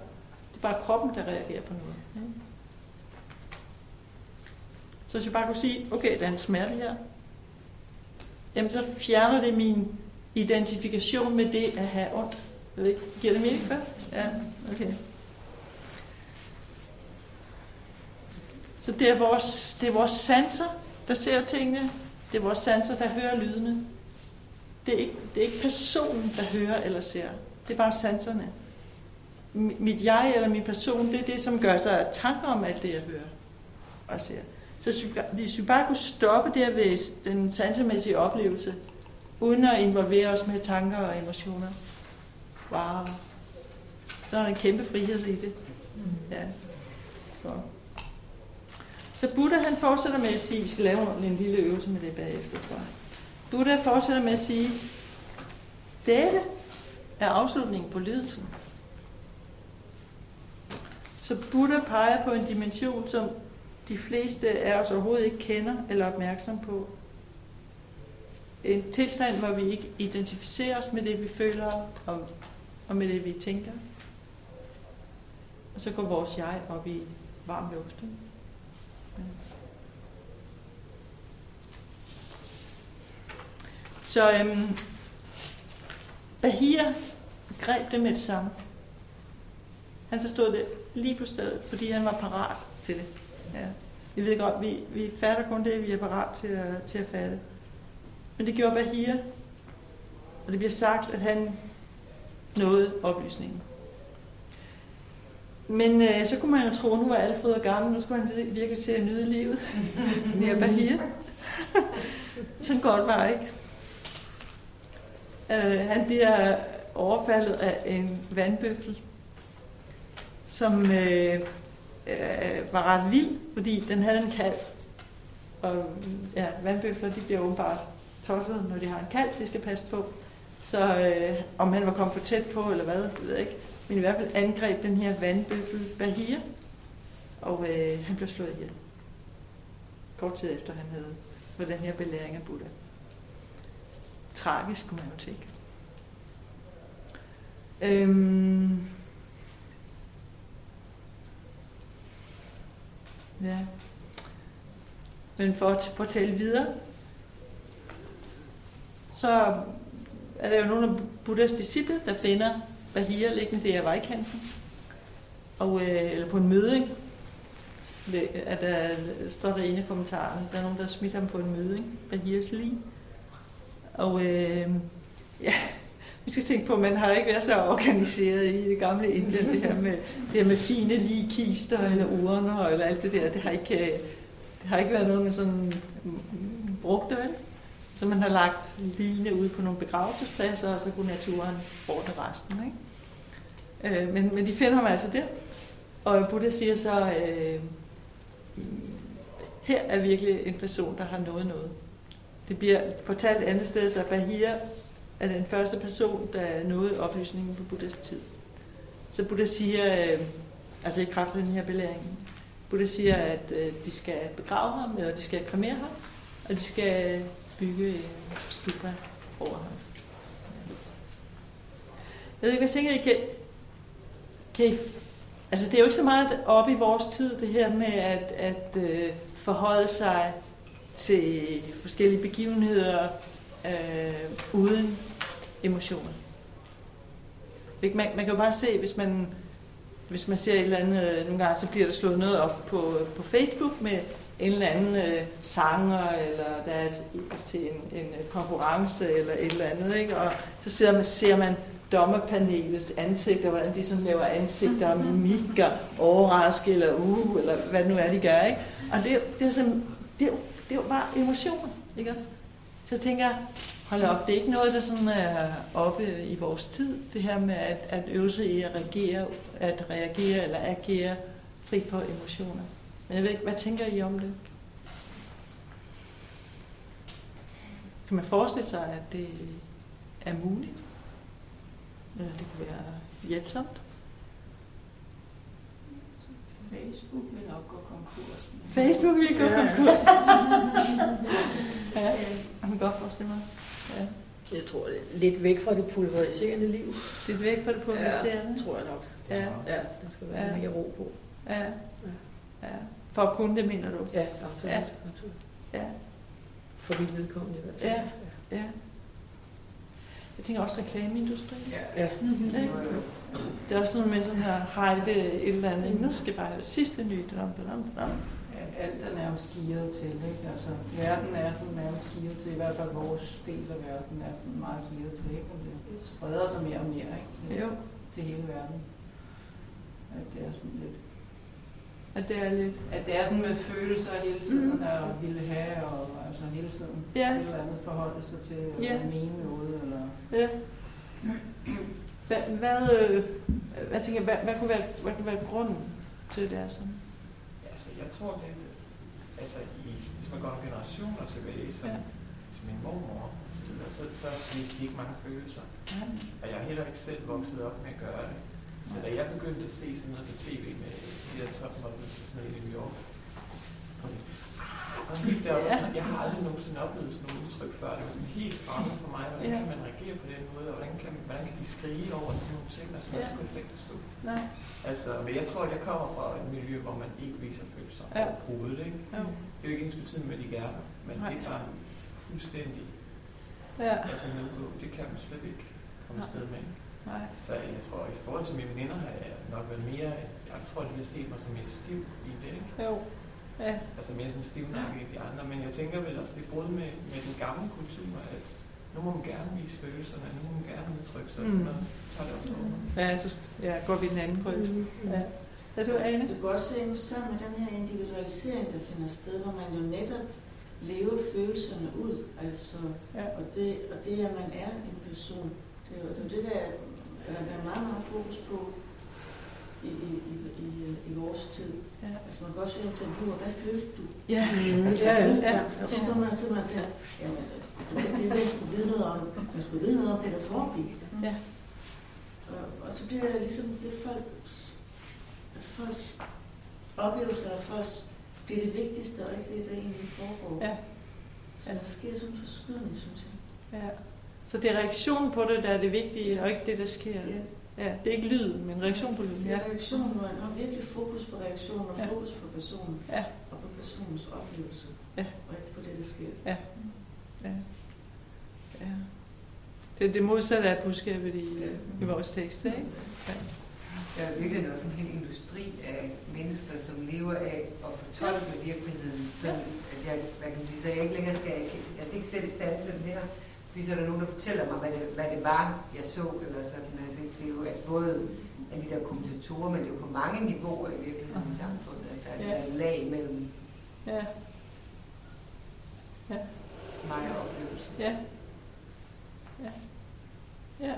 Det er bare kroppen, der reagerer på noget. Ikke? Så hvis jeg bare kunne sige, okay, der er en smerte her, jamen så fjerner det min identifikation med det at have ondt. Jeg ved ikke, Giver det mening, hvad? Ja, okay. Så det er, vores, det er vores sanser, der ser tingene. Det er vores sanser, der hører lydene. Det er, ikke, det er ikke personen, der hører eller ser. Det er bare sanserne. Mit jeg eller min person, det er det, som gør sig tanker om alt det, jeg hører og ser. Så hvis vi bare kunne stoppe der ved den sansemæssige oplevelse, uden at involvere os med tanker og emotioner, wow, så er der en kæmpe frihed i det. Ja. Så. Så Buddha han fortsætter med at sige, vi skal lave en lille øvelse med det bagefter, tror jeg. Buddha fortsætter med at sige, dette er afslutningen på lidelsen. Så Buddha peger på en dimension, som de fleste af os overhovedet ikke kender eller er opmærksom på. En tilstand, hvor vi ikke identificerer os med det, vi føler og, og med det, vi tænker. Og så går vores jeg op i varm luft. Så øhm, Bahir greb det med det samme. Han forstod det lige på stedet, fordi han var parat til det. Ja. Vi ved godt, vi, vi fatter kun det, vi er parat til at, til at fatte. Men det gjorde Bahir, og det bliver sagt, at han nåede oplysningen. Men øh, så kunne man jo tro, at nu var Alfred og gammel, nu skulle han virkelig til at nyde livet. [LAUGHS] Mere Bahir. [LAUGHS] Sådan godt var ikke. Øh, han bliver overfaldet af en vandbøffel, som øh, øh, var ret vild, fordi den havde en kalv. Og ja, vandbøfler, de bliver åbenbart tosset, når de har en kalv, de skal passe på. Så øh, om han var kommet for tæt på, eller hvad, ved jeg ikke. Men i hvert fald angreb den her vandbøffel Bahir, og øh, han blev slået ihjel. Kort tid efter han havde fået den her belæring af Buddha. Tragisk, kunne man jo tænke. Øhm, Ja. Men for at fortælle videre, så er der jo nogle af Buddhas disciple, der finder Bahia liggende der i vejkanten. Og, øh, eller på en møde, at der står der ene af kommentarerne, der er nogen, der smitter ham på en møding, Bahias lige. Og øh, ja, vi skal tænke på, at man har ikke været så organiseret i det gamle Indien, det her med, det her med fine lige kister eller urner eller alt det der. Det har ikke, øh, det har ikke været noget, man sådan mm, mm, brugte, vel? Så man har lagt line ud på nogle begravelsespladser, og så kunne naturen ordne resten. Ikke? Øh, men, men de finder ham altså der. Og Buddha siger så, øh, mm, her er virkelig en person, der har nået noget. Det bliver fortalt andet sted, så Bahia er den første person, der nåede oplysningen på Buddhas tid. Så Buddha siger, øh, altså i kraft af den her belæring, Buddha siger, at øh, de skal begrave ham, og de skal kremere ham, og de skal bygge en stupa over ham. Jeg ved ikke, hvad tænker I kan, kan I, altså det er jo ikke så meget op i vores tid, det her med at, at øh, forholde sig til forskellige begivenheder, øh, uden emotioner. Man, man kan jo bare se, hvis man, hvis man ser et eller andet, øh, nogle gange så bliver der slået noget op på, på Facebook med en eller anden øh, sanger, eller der er til, til en, en øh, konkurrence, eller et eller andet, ikke? og så ser man, ser man dommerpanelets ansigter, hvordan de sådan laver ansigter og mimikker, overraske eller uh, eller hvad det nu er, de gør. Ikke? Og det, det, er sådan, det, er, det er bare emotioner, ikke også? Så jeg tænker hold op, det er ikke noget, der sådan er oppe i vores tid, det her med at, at øve sig i at reagere, at reagere eller agere fri for emotioner. Men jeg ved ikke, hvad tænker I om det? Kan man forestille sig, at det er muligt? Eller det kunne være hjælpsomt? Facebook vil nok gå konkurs. Facebook vil gå ja. konkurs? [LAUGHS] ja, jeg kan godt forestille mig. Ja. Jeg tror, det er lidt væk fra det pulveriserende liv. Lidt væk fra det pulveriserende? Ja, tror jeg nok. Ja. Ja, der skal være ja. mere ro på. Ja. ja. For at kunne det, mener du? Ja, absolut. Ja. absolut. Ja. For mit vedkommende i hvert fald. Ja, ja. Jeg tænker også reklameindustrien. Ja. ja. Mm-hmm. ja. Det er også noget med sådan her hype et eller andet. Nu skal bare det sidste nye. Dum, dum, dum. Ja, alt er nærmest gearet til. Ikke? Altså, verden er sådan nærmest gearet til. I hvert fald vores del af verden er sådan meget gearet til. Ikke? Og det spreder sig mere og mere ikke? Til, jo. til hele verden. At det er sådan lidt at det er lidt... At det er sådan med følelser hele tiden, mm. og ville have, og altså hele tiden ja. et eller andet forholde sig til, eller ja. mene noget, eller... Ja. Hvad, hvad, øh, hvad, tænker, hvad, hvad, kunne være, hvad kunne være grunden til, at det er sådan? Altså, jeg tror, det altså, i, hvis man går nogle generationer tilbage, så, ja. til min mormor, så, så, så viste de ikke mange følelser. Ja. Og jeg er heller ikke selv vokset op med at gøre det. Så da jeg begyndte at se sådan noget på tv med de der topmodels og sådan noget i New York, helt deroppe, ja. jeg har aldrig nogensinde oplevet sådan noget udtryk før. Det var sådan helt fremmed for mig. Hvordan ja. kan man reagere på den måde, og hvordan kan, hvordan kan de skrige over sådan nogle ting, og sådan ja. noget, slet ikke forstå. Nej. Altså, men jeg tror, at jeg kommer fra et miljø, hvor man ikke viser følelser ja. overhovedet. Ikke? Ja. Det er jo ikke ens betydning med de gerne, men Nej. det er fuldstændig ja. altså nedgå. Det kan man slet ikke komme afsted med. Nej. Så jeg tror, i forhold til mine veninder har jeg nok været mere, jeg tror, de vil se mig som mere stiv i det, ikke? Jo. Ja. Altså mere som stivnakke ja. i de andre. Men jeg tænker vel også, det både med, med den gamle kultur, at nu må man gerne vise følelserne, nu må man gerne udtrykke sig, mm. og så tager det også over. Ja, så ja, går vi den anden krøs. Mm. Ja. Er du Ane? Det går også hænge sammen med den her individualisering, der finder sted, hvor man jo netop lever følelserne ud. Altså, ja. og, det, og det, at man er en person, det er jo det, er det der, der er meget, meget fokus på i, i, i, i, i vores tid. Ja. Altså man kan også høre interviewer, hvad følte du? Ja, mm, ja, ja, ja. Og så står man og tænker, jamen, det, det, det, skulle vide noget om, man skulle vide noget om det, der foregik. Ja. Og, og så bliver det ligesom, det folk, altså folks oplevelser af folks, det er det vigtigste, og ikke det, der egentlig foregår. Ja. Så der sker sådan en forskydning, synes jeg. Ja. Så det er reaktionen på det, der er det vigtige, og ikke det, der sker. Ja. Ja, det er ikke lyden, men reaktion på lyden. Det er reaktionen, hvor man har virkelig fokus på reaktionen og ja. fokus på personen ja. og på personens oplevelse. Ja. Og ikke på det, der sker. Ja. ja. ja. Det er det modsatte af budskabet i, ja. i vores tekst, ikke? Ja. Der er virkelig også en hel industri af mennesker, som lever af at fortolke virkeligheden. Så, ja. at jeg, hvad kan man sige, så jeg ikke længere skal, jeg skal ikke sætte sansen her, fordi så er der nogen, der fortæller mig, hvad det, hvad det var, jeg så, eller sådan, at det, det er jo altså både af de der kommentatorer, men det er jo på mange niveauer i virkeligheden i samfundet, at der ja. er et lag mellem ja. Ja. mig og oplevelsen. Ja. Ja. Ja.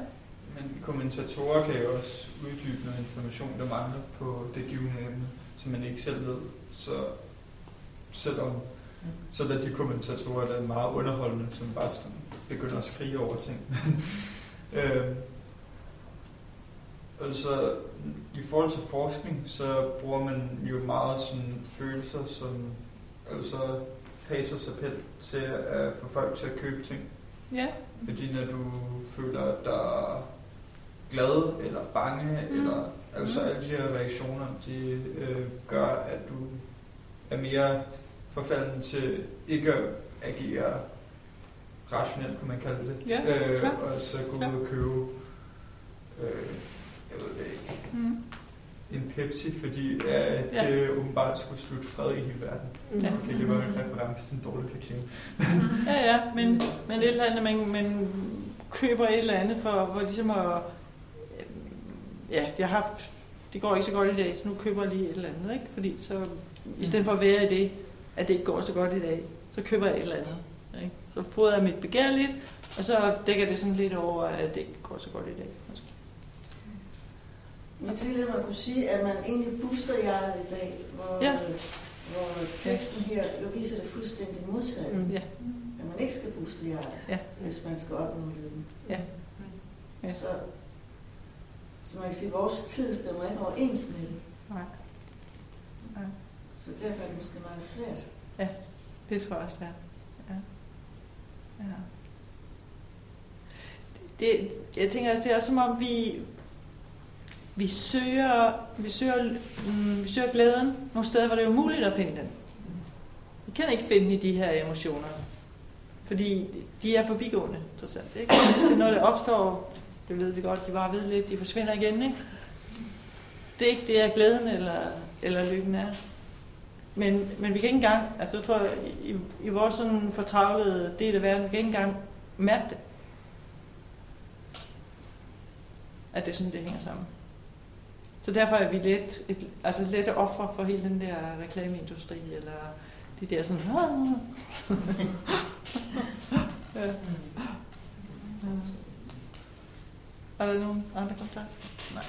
Men kommentatorer kan jo også uddybe noget information, der mangler på det givende emne, som man ikke selv ved. Så selvom så er der de kommentatorer, der er meget underholdende, som bare begynder at skrige over ting. [LAUGHS] øh, altså, i forhold til forskning, så bruger man jo meget sådan følelser som altså patos appel til at få folk til at købe ting. Ja. Fordi når du føler dig glad eller bange, mm. eller altså mm. alle de her reaktioner, de øh, gør, at du er mere forfalden til ikke at agere rationelt, kunne man kalde det. Ja, øh, og så gå ud og købe øh, jeg ved det ikke, Mm. en Pepsi, fordi ja, Ja. det åbenbart skulle slutte fred i hele verden. Ja. Okay, det var en reference til en dårlig reklame. Ja, ja, men, men et eller andet, man, man køber et eller andet for, for ligesom at... øh, Ja, jeg har haft... Det går ikke så godt i dag, så nu køber jeg lige et eller andet, ikke? Fordi så, i stedet for at være i det, at det ikke går så godt i dag, så køber jeg et eller andet. Ikke? Så fodrer jeg mit begær lidt, og så dækker det sådan lidt over, at det ikke går så godt i dag. Jeg tænker, at man kunne sige, at man egentlig booster hjertet i dag, hvor, Ja. hvor teksten her jo viser det fuldstændig modsatte. Mm. Ja. At man ikke skal booste hjertet, Ja. hvis man skal opnå lykken. Ja. Ja. Så, så man kan sige, at vores tid stemmer ikke overens med det. Nej. Nej. Så derfor er det måske meget svært. Det tror jeg også, ja. ja ja. Det, jeg tænker, også, det er også som om, vi, vi søger, vi søger, mm, vi søger glæden nogle steder, hvor det er umuligt at finde den. Vi kan ikke finde i de her emotioner. Fordi de er forbigående, trods alt. Ikke? Det er noget, der opstår, det ved vi godt, de var ved lidt, de forsvinder igen. Ikke? Det er ikke det, er glæden eller, eller lykken er. Men, men vi kan ikke engang, altså jeg tror, i, i vores sådan fortravlede del af verden, vi kan ikke engang mærke det. At det er sådan, det hænger sammen. Så derfor er vi lidt, et, altså lidt ofre for hele den der reklameindustri, eller de der sådan... [LAUGHS] ja. Ja. Er der nogen andre kommentarer? Nej.